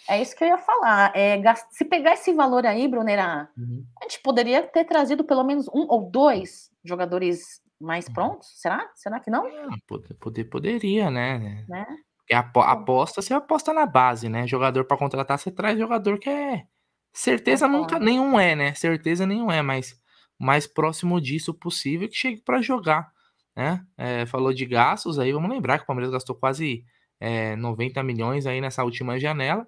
É isso que eu ia falar. É, se pegar esse valor aí, Brunera, uhum. a gente poderia ter trazido pelo menos um ou dois jogadores mais uhum. prontos? Será? Será que não? Poder, poder, poderia, né? né? Porque aposta, você aposta na base, né? Jogador para contratar, você traz jogador que é. Certeza nunca nenhum é, né? Certeza nenhum é, mas mais próximo disso possível que chegue para jogar, né? É, falou de gastos aí, vamos lembrar que o Palmeiras gastou quase é, 90 milhões aí nessa última janela,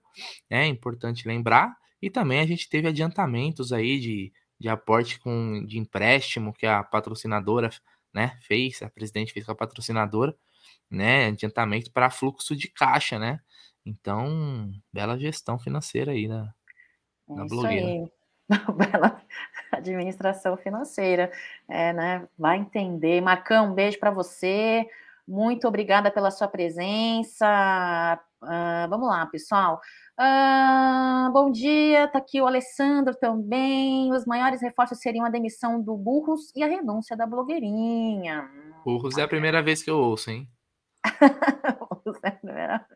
é importante lembrar. E também a gente teve adiantamentos aí de, de aporte com, de empréstimo que a patrocinadora né, fez, a presidente fez com a patrocinadora, né, adiantamento para fluxo de caixa, né? Então, bela gestão financeira aí na, na blogueira. Aí. [laughs] Bela administração financeira, é, né? Vai entender. Marcão, um beijo para você. Muito obrigada pela sua presença. Uh, vamos lá, pessoal. Uh, bom dia, tá aqui o Alessandro também. Os maiores reforços seriam a demissão do Burros e a renúncia da blogueirinha. Burros é a primeira vez que eu ouço, hein? [laughs]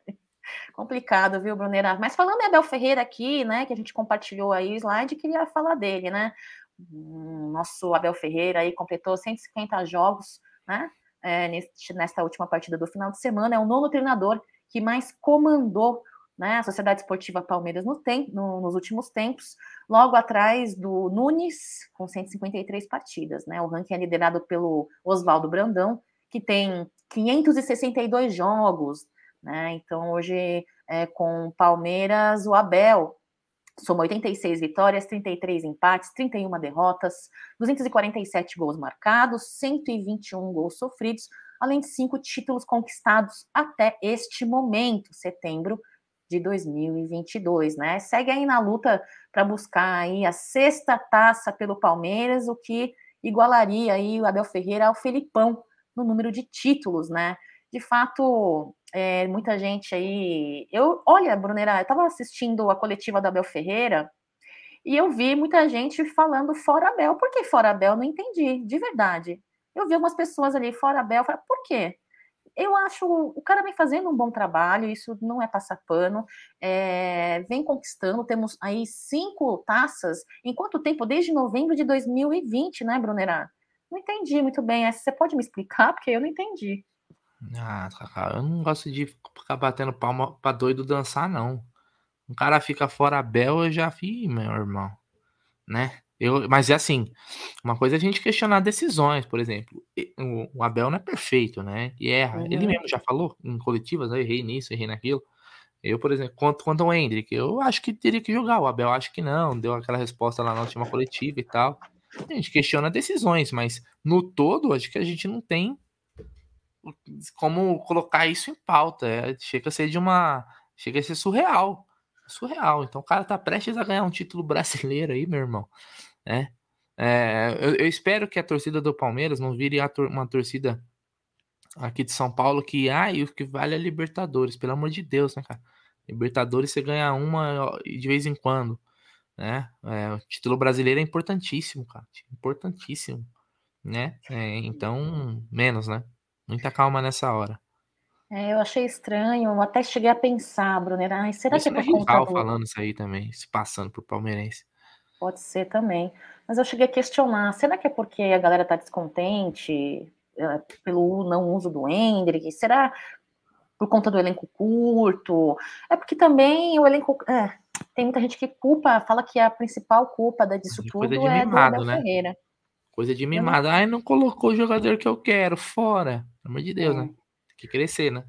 Complicado, viu, Brunera? Mas falando Abel Ferreira aqui, né, que a gente compartilhou aí o slide, queria falar dele, né? Hum, nosso Abel Ferreira aí completou 150 jogos, né? é, neste, nesta última partida do final de semana. É o nono treinador que mais comandou né, a Sociedade Esportiva Palmeiras no tem, no, nos últimos tempos, logo atrás do Nunes, com 153 partidas. Né? O ranking é liderado pelo Oswaldo Brandão, que tem 562 jogos. Né? Então, hoje, é, com Palmeiras, o Abel Soma 86 vitórias, 33 empates, 31 derrotas, 247 gols marcados, 121 gols sofridos, além de cinco títulos conquistados até este momento, setembro de 2022, né? Segue aí na luta para buscar aí a sexta taça pelo Palmeiras, o que igualaria aí o Abel Ferreira ao Felipão no número de títulos, né? De fato, é, muita gente aí. Eu, olha, Brunera, eu estava assistindo a coletiva da Abel Ferreira e eu vi muita gente falando fora Abel. Por que fora Abel? Não entendi, de verdade. Eu vi algumas pessoas ali fora Abel, falei, por quê? Eu acho o cara vem fazendo um bom trabalho, isso não é passar pano, é, vem conquistando. Temos aí cinco taças. Em quanto tempo? Desde novembro de 2020, né, Brunera? Não entendi muito bem. Você pode me explicar? Porque eu não entendi. Ah, Cacau, eu não gosto de ficar batendo palma pra doido dançar, não. Um cara fica fora Abel, eu já vi, meu irmão, né? Eu, mas é assim, uma coisa é a gente questionar decisões, por exemplo. O, Abel não é perfeito, né? E erra. Ele uhum. mesmo já falou em coletivas, eu errei nisso, errei naquilo. Eu, por exemplo, quanto, quanto ao Hendrick, eu acho que teria que jogar. O Abel acho que não, deu aquela resposta lá na última coletiva e tal. A gente questiona decisões, mas no todo, acho que a gente não tem como colocar isso em pauta. É, chega a ser de uma. Chega a ser surreal. Surreal. Então o cara tá prestes a ganhar um título brasileiro aí, meu irmão. Né? É, eu, eu, espero que a torcida do Palmeiras não vire tor uma torcida aqui de São Paulo que, ai, o que vale é Libertadores, pelo amor de Deus, né, cara? Libertadores você ganha uma de vez em quando, né? É, o título brasileiro é importantíssimo, cara, importantíssimo, né? É, então, menos, né? Muita calma nessa hora. É, eu achei estranho, eu até cheguei a pensar, Brunner, ai, será Esse que é por conta do... falando isso aí também, se passando por palmeirense. Pode ser também. Mas eu cheguei a questionar, será que é porque a galera tá descontente é, pelo não uso do Hendrick? Será por conta do elenco curto? É porque também o elenco... É, tem muita gente que culpa, fala que a principal culpa disso tudo de é mimado, do Abel né? Ferreira. Coisa de mimada. Ai, não colocou o jogador que eu quero, fora. Pelo amor de Deus, é. né? Tem que crescer, né?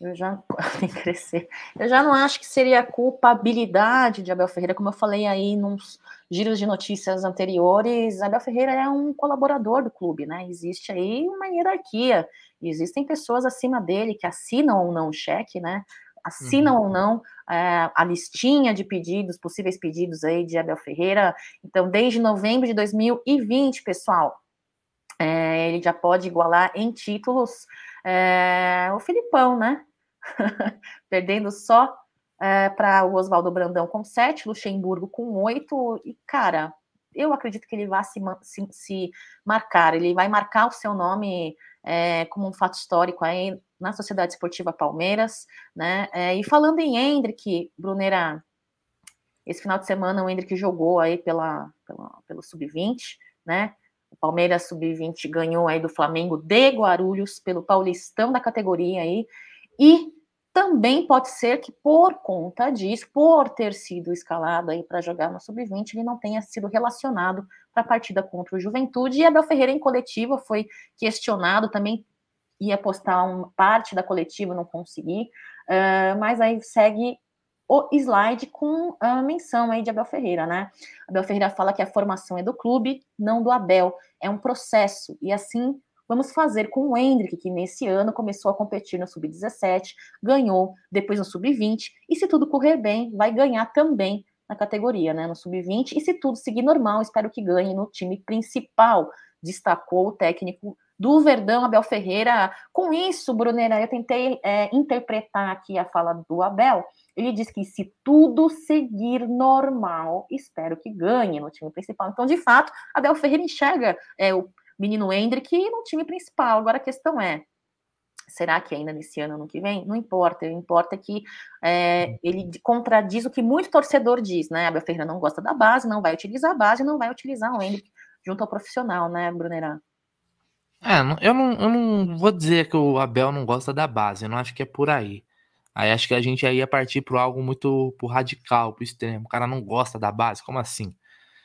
Eu já [laughs] tem que crescer. Eu já não acho que seria culpabilidade de Abel Ferreira, como eu falei aí nos giros de notícias anteriores. Abel Ferreira é um colaborador do clube, né? Existe aí uma hierarquia. Existem pessoas acima dele que assinam ou não o cheque, né? Assinam uhum. ou não é, a listinha de pedidos, possíveis pedidos aí de Abel Ferreira. Então, desde novembro de 2020, pessoal, é, ele já pode igualar em títulos é, o Filipão, né? [laughs] Perdendo só é, para o Oswaldo Brandão com sete, Luxemburgo com oito, e cara, eu acredito que ele vai se, se, se marcar, ele vai marcar o seu nome é, como um fato histórico aí na Sociedade Esportiva Palmeiras, né? É, e falando em Hendrick, Brunera, esse final de semana o Hendrick jogou aí pela, pela pelo Sub-20, né? O Palmeiras Sub-20 ganhou aí do Flamengo de Guarulhos pelo Paulistão da categoria aí. E também pode ser que por conta disso, por ter sido escalado aí para jogar no Sub-20, ele não tenha sido relacionado para a partida contra o Juventude. E Abel Ferreira em coletiva foi questionado, também ia postar uma parte da coletiva, não consegui, uh, mas aí segue o slide com a menção aí de Abel Ferreira, né? Abel Ferreira fala que a formação é do clube, não do Abel, é um processo, e assim vamos fazer com o Hendrick, que nesse ano começou a competir no Sub-17, ganhou depois no Sub-20, e se tudo correr bem, vai ganhar também na categoria, né, no Sub-20, e se tudo seguir normal, espero que ganhe no time principal, destacou o técnico do Verdão, Abel Ferreira. Com isso, Brunera, eu tentei é, interpretar aqui a fala do Abel, ele diz que se tudo seguir normal, espero que ganhe no time principal. Então, de fato, Abel Ferreira enxerga é, o menino Hendrick no time principal. Agora a questão é, será que ainda nesse ano, ano que vem? Não importa, importa que é, ele contradiz o que muito torcedor diz, né? Abel Ferreira não gosta da base, não vai utilizar a base, não vai utilizar o Hendrick junto ao profissional, né, Brunerá? É, eu não, eu não vou dizer que o Abel não gosta da base, eu não acho que é por aí. Aí acho que a gente ia partir para algo muito pro radical, pro extremo. O cara não gosta da base, como assim?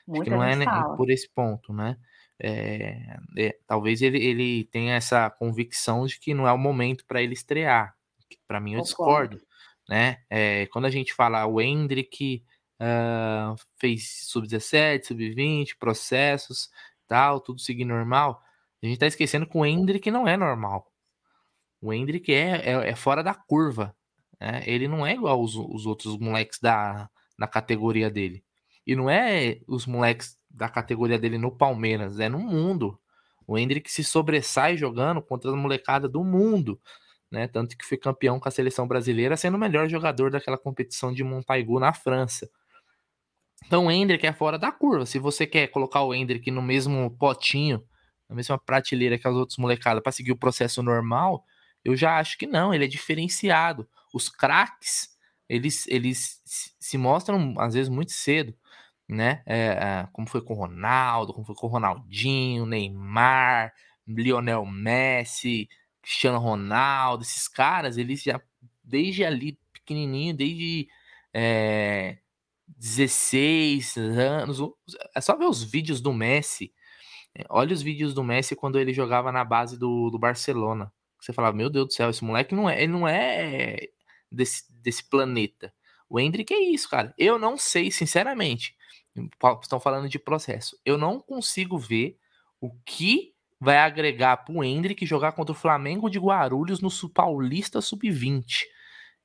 Acho que não é fala. por esse ponto, né? É, é, talvez ele, ele tenha essa convicção de que não é o momento para ele estrear. Para mim, eu Concordo. discordo. Né? É, quando a gente fala o Hendrick uh, fez sub-17, sub-20, processos, tal, tudo seguir normal, a gente tá esquecendo que o Hendrick não é normal. O Hendrick é, é, é fora da curva. Né? Ele não é igual os, os outros moleques da, da categoria dele. E não é os moleques da categoria dele no Palmeiras, é no mundo. O Hendrick se sobressai jogando contra a molecada do mundo, né? Tanto que foi campeão com a seleção brasileira, sendo o melhor jogador daquela competição de Montaigu na França. Então o Hendrick é fora da curva. Se você quer colocar o Hendrick no mesmo potinho, na mesma prateleira que as outras molecadas para seguir o processo normal, eu já acho que não, ele é diferenciado os craques, eles, eles se mostram, às vezes, muito cedo, né? É, é, como foi com o Ronaldo, como foi com o Ronaldinho, Neymar, Lionel Messi, Cristiano Ronaldo, esses caras, eles já, desde ali, pequenininho, desde é, 16 anos, é só ver os vídeos do Messi, olha os vídeos do Messi quando ele jogava na base do, do Barcelona. Você falava, meu Deus do céu, esse moleque não é, ele não é desse, desse planeta. O Hendrick é isso, cara. Eu não sei, sinceramente. Estão falando de processo. Eu não consigo ver o que vai agregar para o Hendrick jogar contra o Flamengo de Guarulhos no Paulista Sub-20.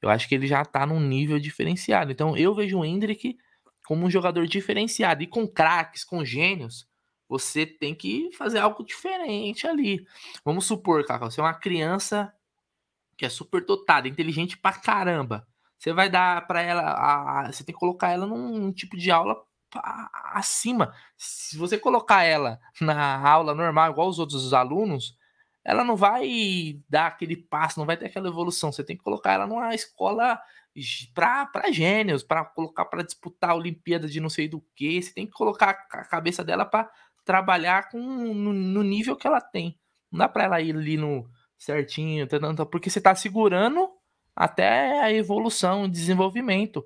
Eu acho que ele já está num nível diferenciado. Então eu vejo o Hendrick como um jogador diferenciado. E com craques, com gênios, você tem que fazer algo diferente ali. Vamos supor, cara, você é uma criança que é super dotada, inteligente pra caramba. Você vai dar para ela, a, a, você tem que colocar ela num tipo de aula acima. Se você colocar ela na aula normal, igual os outros alunos, ela não vai dar aquele passo, não vai ter aquela evolução. Você tem que colocar ela numa escola para gênios, para colocar para disputar a Olimpíada de não sei do que. Você tem que colocar a cabeça dela para trabalhar com no, no, nível que ela tem. Não dá para ela ir ali no certinho, porque você está segurando até a evolução, o desenvolvimento.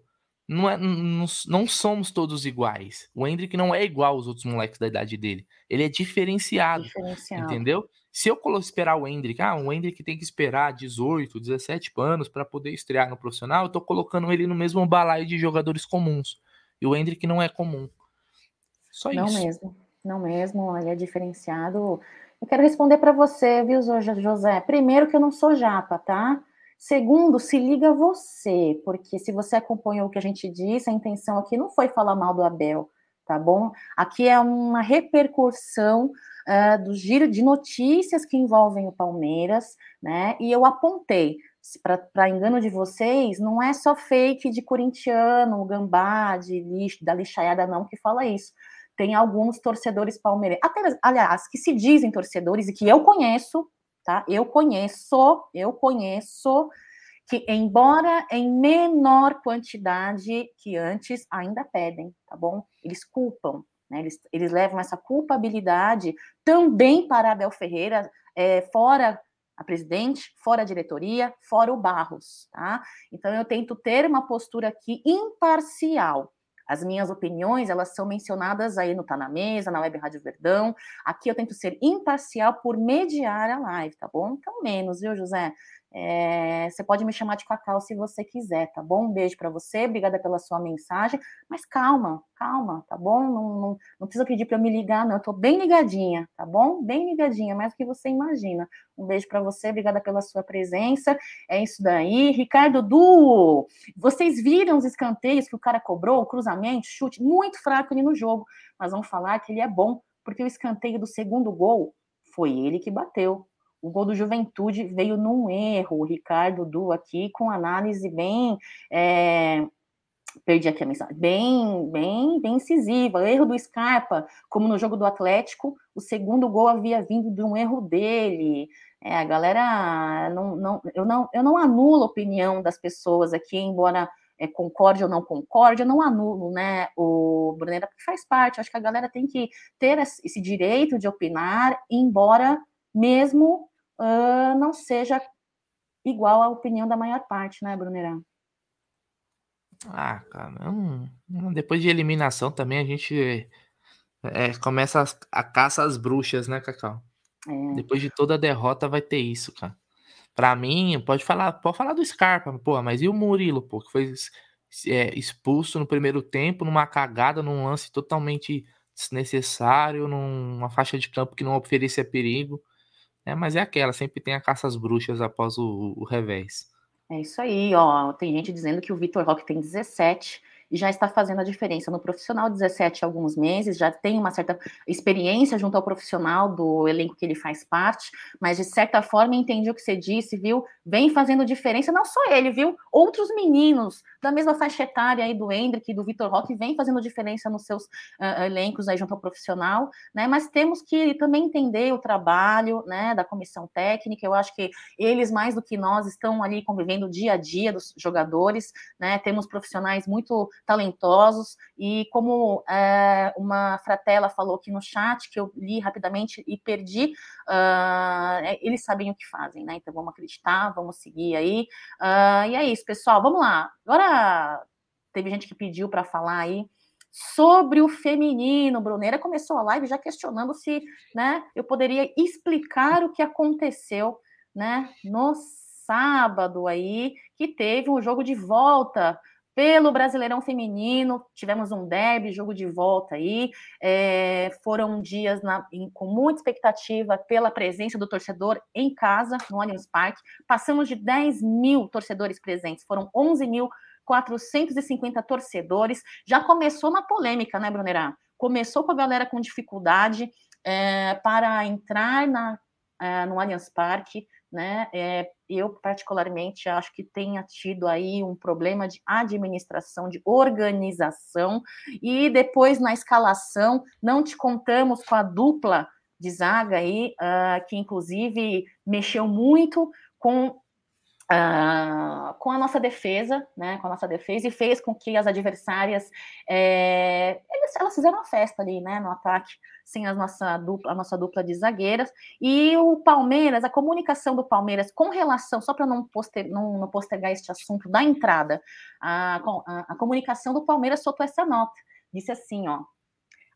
Não, é, não, não, somos todos iguais. O Hendrick não é igual aos outros moleques da idade dele. Ele é diferenciado. diferenciado. Entendeu? Se eu esperar o Hendrick, ah, o Hendrick tem que esperar 18, 17 anos para poder estrear no profissional, eu tô colocando ele no mesmo balaio de jogadores comuns. E o Hendrick não é comum. Só não isso. Não mesmo, não mesmo. Ele é diferenciado. Eu quero responder para você, viu, José? Primeiro, que eu não sou japa, tá? Segundo, se liga você, porque se você acompanhou o que a gente disse, a intenção aqui não foi falar mal do Abel, tá bom? Aqui é uma repercussão uh, do giro de notícias que envolvem o Palmeiras, né? E eu apontei, para engano de vocês, não é só fake de corintiano, gambá, de lixo, da lixaiada, não, que fala isso tem alguns torcedores palmeirenses, até, aliás, que se dizem torcedores e que eu conheço, tá? Eu conheço, eu conheço que, embora em menor quantidade que antes, ainda pedem, tá bom? Eles culpam, né? Eles, eles levam essa culpabilidade também para Abel Ferreira, é, fora a presidente, fora a diretoria, fora o Barros, tá? Então eu tento ter uma postura aqui imparcial. As minhas opiniões, elas são mencionadas aí no Tá na Mesa, na Web Rádio Verdão. Aqui eu tento ser imparcial por mediar a live, tá bom? Então menos, viu, José? É, você pode me chamar de Cacau se você quiser, tá bom? Um beijo para você, obrigada pela sua mensagem. Mas calma, calma, tá bom? Não, não, não precisa pedir para eu me ligar, não. Eu tô bem ligadinha, tá bom? Bem ligadinha, mais do que você imagina. Um beijo para você, obrigada pela sua presença. É isso daí. Ricardo Du, vocês viram os escanteios que o cara cobrou, o cruzamento, chute, muito fraco ali no jogo. Mas vamos falar que ele é bom, porque o escanteio do segundo gol foi ele que bateu o gol do Juventude veio num erro, o Ricardo Du aqui, com análise bem. É, perdi aqui a mensagem, bem, bem, bem incisiva. O erro do Scarpa, como no jogo do Atlético, o segundo gol havia vindo de um erro dele. É, a galera, não, não, eu, não, eu não anulo a opinião das pessoas aqui, embora é, concorde ou não concorde, eu não anulo, né, o Brunera, porque faz parte, acho que a galera tem que ter esse direito de opinar, embora mesmo uh, não seja igual à opinião da maior parte, né, Brunerão? Ah, cara, depois de eliminação também a gente é, começa a, a, caça às bruxas, né, Cacau? É. Depois de toda a derrota vai ter isso, cara. Pra mim, pode falar, pode falar do Scarpa, pô, mas e o Murilo, pô, que foi é, expulso no primeiro tempo, numa cagada, num lance totalmente desnecessário, numa faixa de campo que não oferecia perigo. É, mas é aquela, sempre tem a caça às bruxas após o, o revés. É isso aí, ó. Tem gente dizendo que o Vitor Roque tem 17 e já está fazendo a diferença no profissional 17 há alguns meses, já tem uma certa experiência junto ao profissional do elenco que ele faz parte, mas de certa forma entendi o que você disse, viu? Vem fazendo diferença, não só ele, viu? Outros meninos da mesma faixa etária aí do Hendrick e do Vitor Roque vem fazendo diferença nos seus uh, elencos aí junto ao profissional, né? Mas temos que também entender o trabalho, né, da comissão técnica. Eu acho que eles mais do que nós estão ali convivendo dia a dia dos jogadores, né? Temos profissionais muito talentosos, e como é, uma fratela falou aqui no chat, que eu li rapidamente e perdi, uh, eles sabem o que fazem, né? Então vamos acreditar, vamos seguir aí. Uh, e é isso, pessoal, vamos lá. Agora teve gente que pediu para falar aí sobre o feminino. Bruneira começou a live já questionando se né, eu poderia explicar o que aconteceu né, no sábado aí, que teve um jogo de volta pelo Brasileirão Feminino, tivemos um derby, jogo de volta aí. É, foram dias na, em, com muita expectativa pela presença do torcedor em casa, no Allianz Parque. Passamos de 10 mil torcedores presentes, foram 11 mil 450 torcedores. Já começou na polêmica, né, Brunerá? Começou com a galera com dificuldade é, para entrar na, é, no Allianz Parque, né? Eu, particularmente, acho que tenha tido aí um problema de administração, de organização, e depois na escalação, não te contamos com a dupla de zaga aí, uh, que inclusive mexeu muito com Uh, com a nossa defesa, né, com a nossa defesa, e fez com que as adversárias, é, eles, elas fizeram uma festa ali, né, no ataque, sem a nossa dupla, a nossa dupla de zagueiras, e o Palmeiras, a comunicação do Palmeiras com relação, só para não, poster, não, não, postergar este assunto da entrada, a, a, a comunicação do Palmeiras soltou essa nota, disse assim, ó,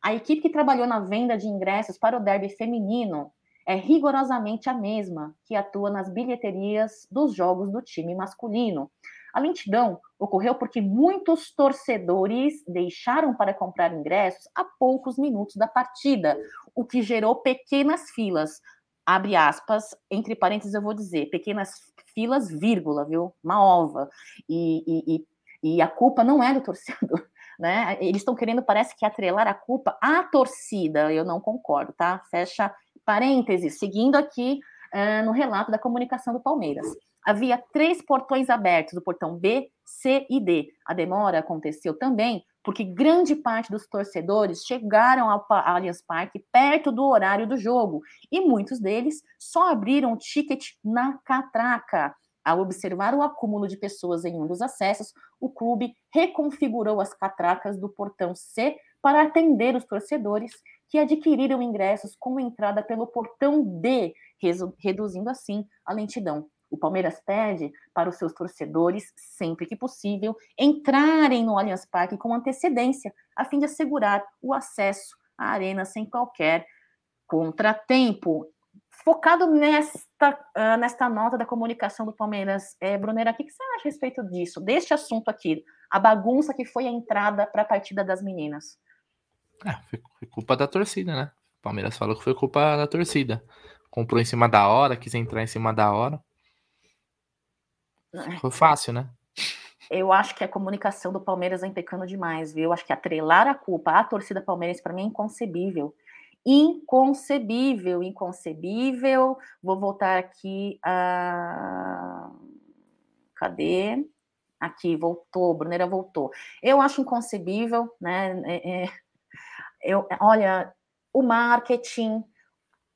a equipe que trabalhou na venda de ingressos para o derby feminino é rigorosamente a mesma que atua nas bilheterias dos jogos do time masculino. A lentidão ocorreu porque muitos torcedores deixaram para comprar ingressos a poucos minutos da partida, o que gerou pequenas filas. Abre aspas, entre parênteses eu vou dizer, pequenas filas, vírgula, viu? Uma ova. E, e, e, e a culpa não é do torcedor, [laughs] né? Eles estão querendo, parece que, atrelar a culpa à torcida. Eu não concordo, tá? Fecha Parênteses, seguindo aqui uh, no relato da comunicação do Palmeiras. Havia três portões abertos, o portão B, C e D. A demora aconteceu também porque grande parte dos torcedores chegaram ao Allianz Parque perto do horário do jogo e muitos deles só abriram o ticket na catraca. Ao observar o acúmulo de pessoas em um dos acessos, o clube reconfigurou as catracas do portão C para atender os torcedores que adquiriram ingressos com entrada pelo portão D, reduzindo assim a lentidão. O Palmeiras pede para os seus torcedores, sempre que possível, entrarem no Allianz Parque com antecedência, a fim de assegurar o acesso à arena sem qualquer contratempo. Focado nesta, uh, nesta nota da comunicação do Palmeiras, é, Brunera, o que, que você acha a respeito disso, deste assunto aqui, a bagunça que foi a entrada para a partida das meninas? É, foi, culpa da torcida, né? O Palmeiras falou que foi culpa da torcida. Comprou em cima da hora, quis entrar em cima da hora. É. Foi fácil, né? Eu acho que a comunicação do Palmeiras vem pecando demais, viu? Eu acho que atrelar a culpa à torcida palmeirense para mim é inconcebível. Inconcebível, inconcebível. Vou voltar aqui a. Cadê? Aqui, voltou, Brunera voltou. Eu acho inconcebível, né? É, é, eu, olha, o marketing,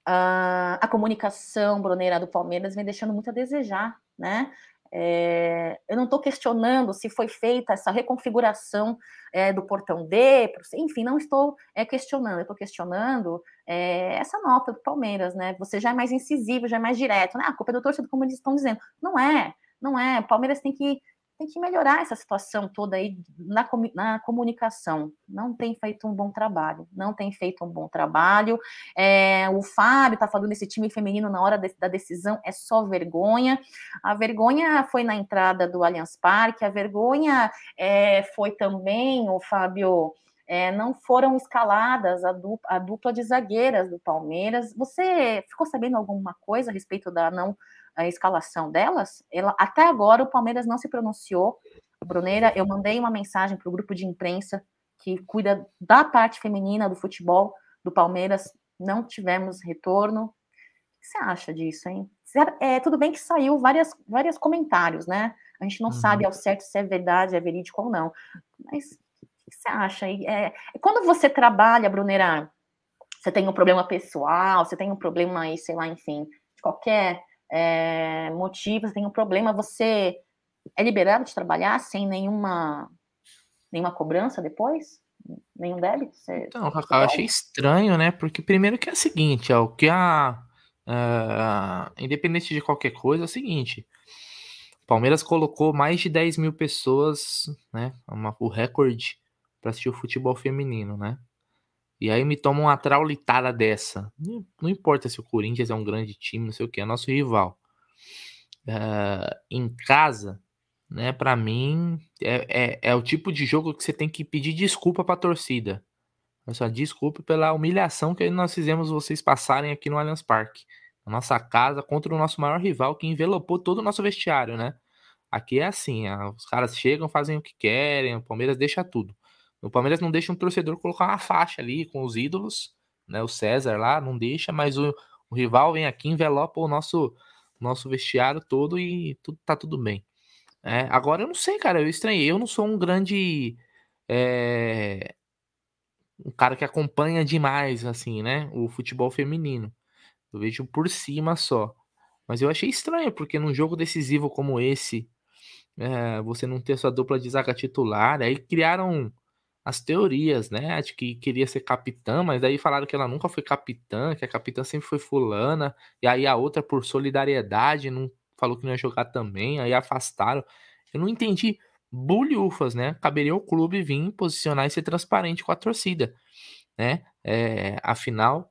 a, a comunicação, Brunera, do Palmeiras vem deixando muito a desejar, né? É, eu não estou questionando se foi feita essa reconfiguração é, do portão D, enfim, não estou é, questionando, eu estou questionando é, essa nota do Palmeiras, né? Você já é mais incisivo, já é mais direto, né? A culpa é do torcedor, como eles estão dizendo. Não é, não é. O Palmeiras tem que tem que melhorar essa situação toda aí na, na comunicação. Não tem feito um bom trabalho, não tem feito um bom trabalho. É, o Fábio está falando desse time feminino na hora de, da decisão, é só vergonha. A vergonha foi na entrada do Allianz Parque, a vergonha é, foi também, o Fábio. É, não foram escaladas a dupla, a dupla de zagueiras do Palmeiras. Você ficou sabendo alguma coisa a respeito da não a escalação delas, ela, até agora o Palmeiras não se pronunciou. Bruneira, eu mandei uma mensagem para o grupo de imprensa que cuida da parte feminina do futebol do Palmeiras, não tivemos retorno. O que você acha disso, hein? É, tudo bem que saiu várias, vários comentários, né? A gente não uhum. sabe ao certo se é verdade, é verídico ou não. Mas o que você acha? É, quando você trabalha, Bruneira, você tem um problema pessoal, você tem um problema aí, sei lá, enfim, de qualquer é, motivos, tem um problema, você é liberado de trabalhar sem nenhuma, nenhuma cobrança depois? Nenhum débito? Você, então, Cacau, eu achei estranho, né? Porque primeiro que é o seguinte, ó, o que a. Uh, independente de qualquer coisa, é o seguinte. Palmeiras colocou mais de 10 mil pessoas, né? Uma, o recorde para assistir o futebol feminino, né? E aí me toma uma traulitada dessa. Não importa se o Corinthians é um grande time, não sei o que, é nosso rival. Uh, em casa, né, para mim, é, é, é, o tipo de jogo que você tem que pedir desculpa pra torcida. Só desculpe pela humilhação que nós fizemos vocês passarem aqui no Allianz Parque. Na nossa casa, contra o nosso maior rival, que envelopou todo o nosso vestiário, né? Aqui é assim, os caras chegam, fazem o que querem, o Palmeiras deixa tudo. O Palmeiras não deixa um torcedor colocar uma faixa ali com os ídolos, né? O César lá não deixa, mas o, o rival vem aqui, envelopa o nosso, nosso vestiário todo e tudo, tá tudo bem. É, agora eu não sei, cara, eu estranhei. Eu não sou um grande. É, um cara que acompanha demais, assim, né? O futebol feminino. Eu vejo por cima só. Mas eu achei estranho, porque num jogo decisivo como esse, é, você não ter sua dupla de zaga titular, aí criaram as teorias, né? De que queria ser capitã, mas daí falaram que ela nunca foi capitã, que a capitã sempre foi fulana, e aí a outra, por solidariedade, não falou que não ia jogar também, aí afastaram. Eu não entendi bulhufas, né? Caberia o clube vir posicionar e ser transparente com a torcida, né? É, afinal,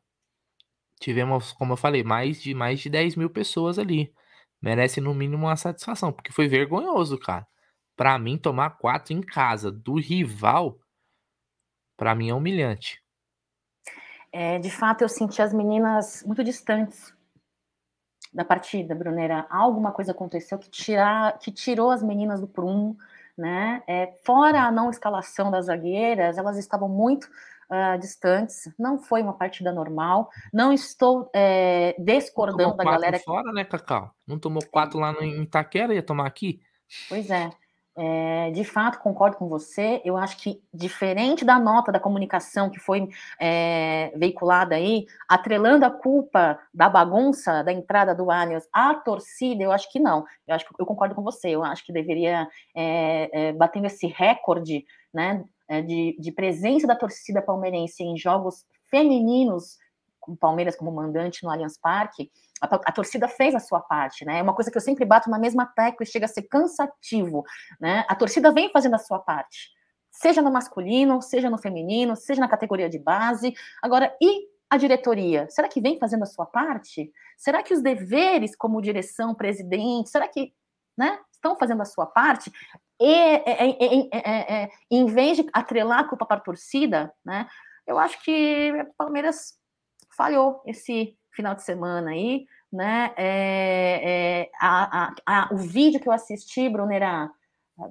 tivemos, como eu falei, mais de mais de 10 mil pessoas ali. Merece no mínimo uma satisfação, porque foi vergonhoso, cara. Para mim, tomar quatro em casa do rival para mim é humilhante. É, de fato, eu senti as meninas muito distantes da partida, Brunera. Alguma coisa aconteceu que, tirar, que tirou as meninas do prumo, né? É, fora a não escalação das zagueiras, elas estavam muito uh, distantes. Não foi uma partida normal. Não estou é, discordando da galera. fora, né, Cacau? Não tomou quatro lá no Itaquera, ia tomar aqui? Pois é. É, de fato, concordo com você. Eu acho que, diferente da nota da comunicação que foi é, veiculada aí, atrelando a culpa da bagunça da entrada do Allianz à torcida, eu acho que não. Eu acho que eu concordo com você. Eu acho que deveria, é, é batendo esse recorde né, é, de, de presença da torcida palmeirense em jogos femininos, com o Palmeiras como mandante no Allianz Parque, a, a, torcida fez a sua parte, né? É uma coisa que eu sempre bato na mesma tecla e chega a ser cansativo, né? A torcida vem fazendo a sua parte, seja no masculino, seja no feminino, seja na categoria de base. Agora, e a diretoria? Será que vem fazendo a sua parte? Será que os deveres como direção, presidente, será que, né? Estão fazendo a sua parte? E, é, em vez de atrelar a culpa para a torcida, né? Eu acho que o Palmeiras falhou esse final de semana aí, né? É, é, a, a, a, o vídeo que eu assisti, Brunera,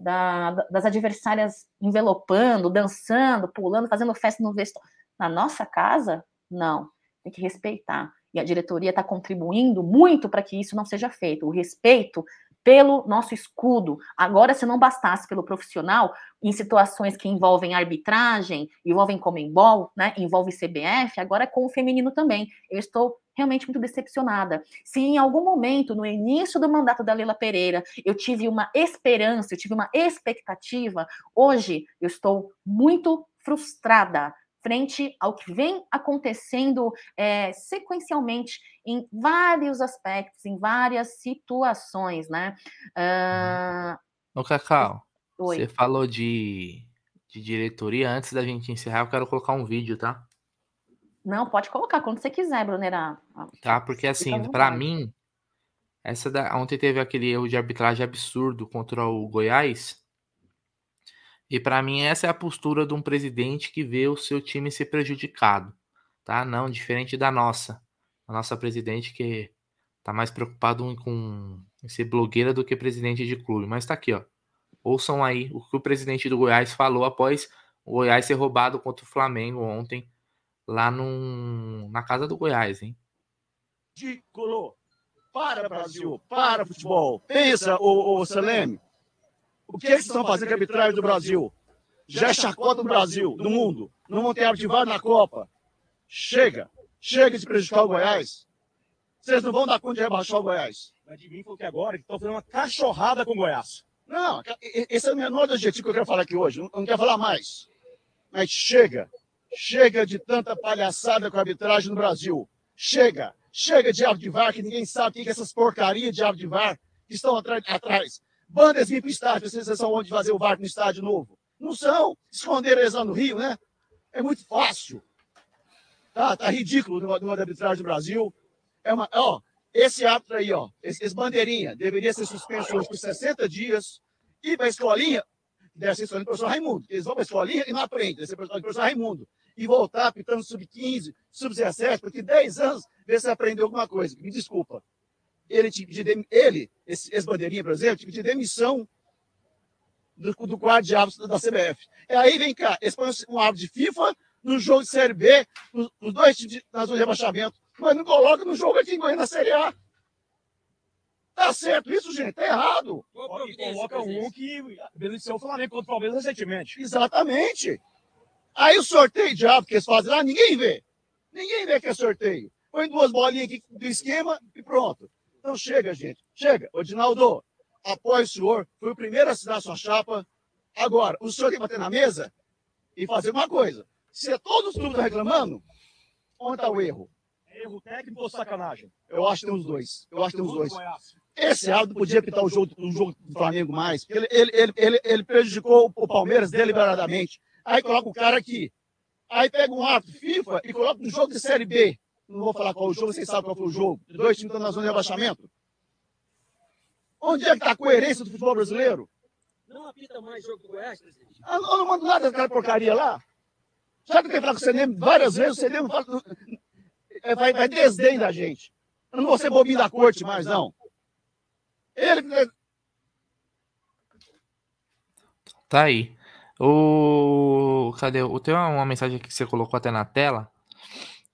da, das adversárias envelopando, dançando, pulando, fazendo festa no vestuário. Na nossa casa, não. Tem que respeitar. E a diretoria está contribuindo muito para que isso não seja feito. O respeito pelo nosso escudo. Agora, se não bastasse pelo profissional, em situações que envolvem arbitragem, envolvem Comembol, né, envolve CBF, agora com o feminino também. Eu estou realmente muito decepcionada. Se em algum momento, no início do mandato da Leila Pereira, eu tive uma esperança, eu tive uma expectativa, hoje eu estou muito frustrada frente ao que vem acontecendo é, sequencialmente em vários aspectos, em várias situações, né? Uh... Ô, Cacau, Oi. você falou de, de diretoria. Antes da gente encerrar, eu quero colocar um vídeo, tá? Não, pode colocar quando você quiser, Brunera. Tá, porque assim, para mim, essa da... ontem teve aquele erro de arbitragem absurdo contra o Goiás. E para mim essa é a postura de um presidente que vê o seu time ser prejudicado, tá? Não diferente da nossa, a nossa presidente que tá mais preocupado com ser blogueira do que presidente de clube. Mas tá aqui, ó. Ouçam aí o que o presidente do Goiás falou após o Goiás ser roubado contra o Flamengo ontem lá num, na casa do Goiás, hein? Ridículo! Para, Brasil! Para, futebol! Pensa, ô, ô Saleme! O que eles estão fazendo com a arbitragem do Brasil? Já é chacota do Brasil, do mundo. Não vão ter arbitragem na Copa. Chega. Chega de prejudicar o Goiás. Vocês não vão dar conta de rebaixar o Goiás. Mas de mim falou que agora estão fazendo uma cachorrada com o Goiás. Não, esse é o menor objetivo que eu quero falar aqui hoje. Eu não quero falar mais. Mas chega. Chega de tanta palhaçada com a arbitragem no Brasil. Chega. Chega de árbitro de VAR, que ninguém sabe o que é essas porcarias de árbitro de VAR que estão atrás. Bandas vir para o estádio, vocês são onde fazer o VAR no estádio novo. Não são. Esconderam eles lá no Rio, né? É muito fácil. Tá, tá ridículo no, no arbitragem do Brasil. É uma, ó, esse árbitro aí, ó, esse, esse bandeirinha, deveria ser suspenso hoje por 60 dias. Ir para a escolinha, deve ser escolinha do professor Raimundo. Eles vão para a escolinha e não aprendem, deve ser do professor Raimundo. E voltar pitando sub-15, sub-17, porque 10 anos, ver se aprendeu alguma coisa. Me desculpa ele pedir, ele, esse, esse bandeirinha, por exemplo, pedir demissão do, do quadro de árbitros da CBF. E aí vem cá, eles põem um árbitro de FIFA no jogo de Série B, os dois times na zona de rebaixamento, mas não coloca no jogo aqui em Goiânia na Série A. Tá certo isso, gente? Tá errado. Coloca um que beneficiou o Flamengo contra o Palmeiras recentemente. Exatamente. Aí o sorteio de árbitro que eles fazem lá, ninguém vê. Ninguém vê que é sorteio. Põe duas bolinhas aqui do esquema e pronto. Então chega, gente. Chega. Odinaldo, apoio o senhor. Foi o primeiro a assinar sua chapa. Agora, o senhor tem que bater na mesa e fazer uma coisa. Se é todos os clubes estão reclamando, onde está o erro? Erro técnico ou sacanagem? Eu acho que tem os dois. Eu acho que tem os dois. Esse árbitro podia pitar o jogo, o jogo do Flamengo mais. Ele, ele, ele, ele, ele prejudicou o Palmeiras deliberadamente. Aí coloca o cara aqui. Aí pega um árbitro FIFA e coloca no jogo de Série B não vou falar qual o jogo, vocês sabem qual foi o jogo. Dois times estão na zona de rebaixamento. Onde é que está a coerência do futebol brasileiro? Não apita mais jogo do Goiás, presidente? Ah, eu não mando nada daquela porcaria lá. Sabe que eu tenho falado com o CNM várias vezes? O CNM fala, é, vai, vai desdém da gente. Eu não vou ser bobinho da corte mais, não. Ele. Tá aí. O. Cadê? Tem uma mensagem aqui que você colocou até na tela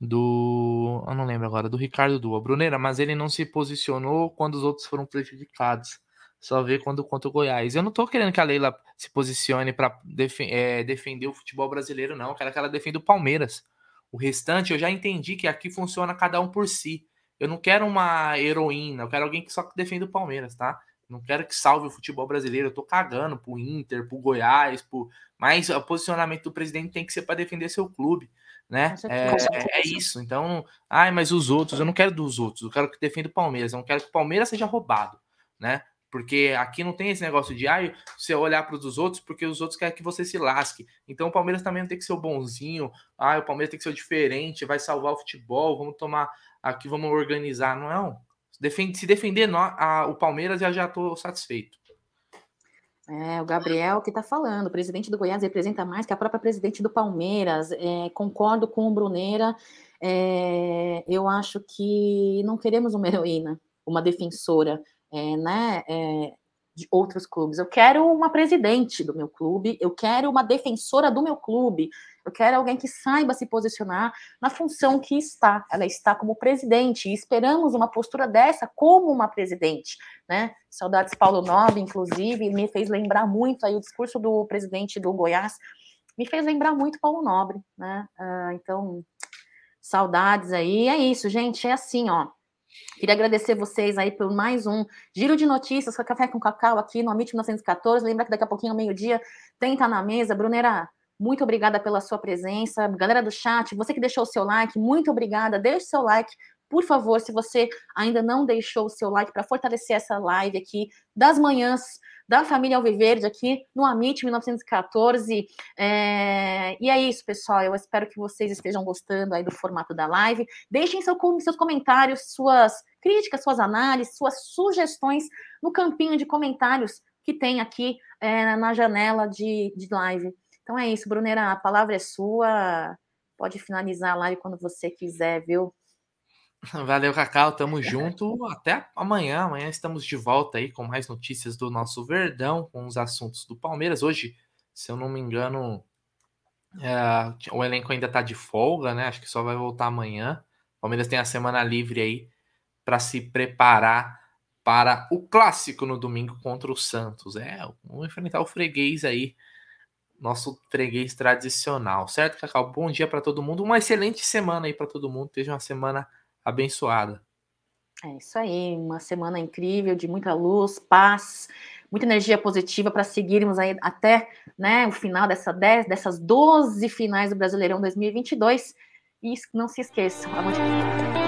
do. Eu não lembro agora, do Ricardo Dua. Bruneira, mas ele não se posicionou quando os outros foram prejudicados. Só ver quando contra o Goiás. Eu não tô querendo que a Leila se posicione para def é, defender o futebol brasileiro, não. Eu quero que ela defenda o Palmeiras. O restante eu já entendi que aqui funciona cada um por si. Eu não quero uma heroína, eu quero alguém que só defenda o Palmeiras, tá? Não quero que salve o futebol brasileiro. Eu tô cagando pro Inter, pro Goiás, pro... mas o posicionamento do presidente tem que ser para defender seu clube, né? É, é, isso. Então, ai, mas os outros, eu não quero dos outros, eu quero que defenda o Palmeiras, eu não quero que o Palmeiras seja roubado, né? Porque aqui não tem esse negócio de, ah, você olhar para os outros, porque os outros querem que você se lasque. Então o Palmeiras também não tem que ser o bonzinho, ah, o Palmeiras tem que ser o diferente, vai salvar o futebol, vamos tomar aqui, vamos organizar. Não, Defende, se defender a, o Palmeiras, eu já estou satisfeito. É, o Gabriel que está falando, o presidente do Goiás representa mais que a própria presidente do Palmeiras. É, concordo com o Bruneira. É, eu acho que não queremos uma heroína, uma defensora é, né, é, de outros clubes. Eu quero uma presidente do meu clube, eu quero uma defensora do meu clube, eu quero alguém que saiba se posicionar na função que está. Ela está como presidente e esperamos uma postura dessa como uma presidente, né? Saudades Paulo Nobre, inclusive, me fez lembrar muito aí o discurso do presidente do Goiás, me fez lembrar muito Paulo Nobre, né? Uh, então, saudades aí. É isso, gente, é assim, ó. Queria agradecer vocês aí por mais um giro de notícias com Café com Cacau aqui no Amit 1914. Lembra que daqui a pouquinho, ao meio-dia, tem Tá na Mesa. Brunera, muito obrigada pela sua presença. Galera do chat, você que deixou o seu like, muito obrigada. Deixe seu like, por favor, se você ainda não deixou o seu like para fortalecer essa live aqui das manhãs da família Alviverde aqui no Amit 1914. É... E é isso, pessoal. Eu espero que vocês estejam gostando aí do formato da live. Deixem seu, seus comentários, suas críticas, suas análises, suas sugestões no campinho de comentários que tem aqui é, na janela de, de live. Então é isso, Brunera, a palavra é sua. Pode finalizar a live quando você quiser, viu? [laughs] Valeu, Cacau. Tamo junto. Até amanhã. Amanhã estamos de volta aí com mais notícias do nosso Verdão, com os assuntos do Palmeiras. Hoje, se eu não me engano, é, o elenco ainda tá de folga, né? Acho que só vai voltar amanhã. O Palmeiras tem a semana livre aí para se preparar para o clássico no domingo contra o Santos. É, vamos enfrentar o freguês aí nosso freguês tradicional, certo, Cacau? Bom dia para todo mundo, uma excelente semana aí para todo mundo, seja uma semana abençoada. É isso aí, uma semana incrível, de muita luz, paz, muita energia positiva para seguirmos aí até né, o final dessa 10, dessas 12 finais do Brasileirão 2022. E não se esqueçam, a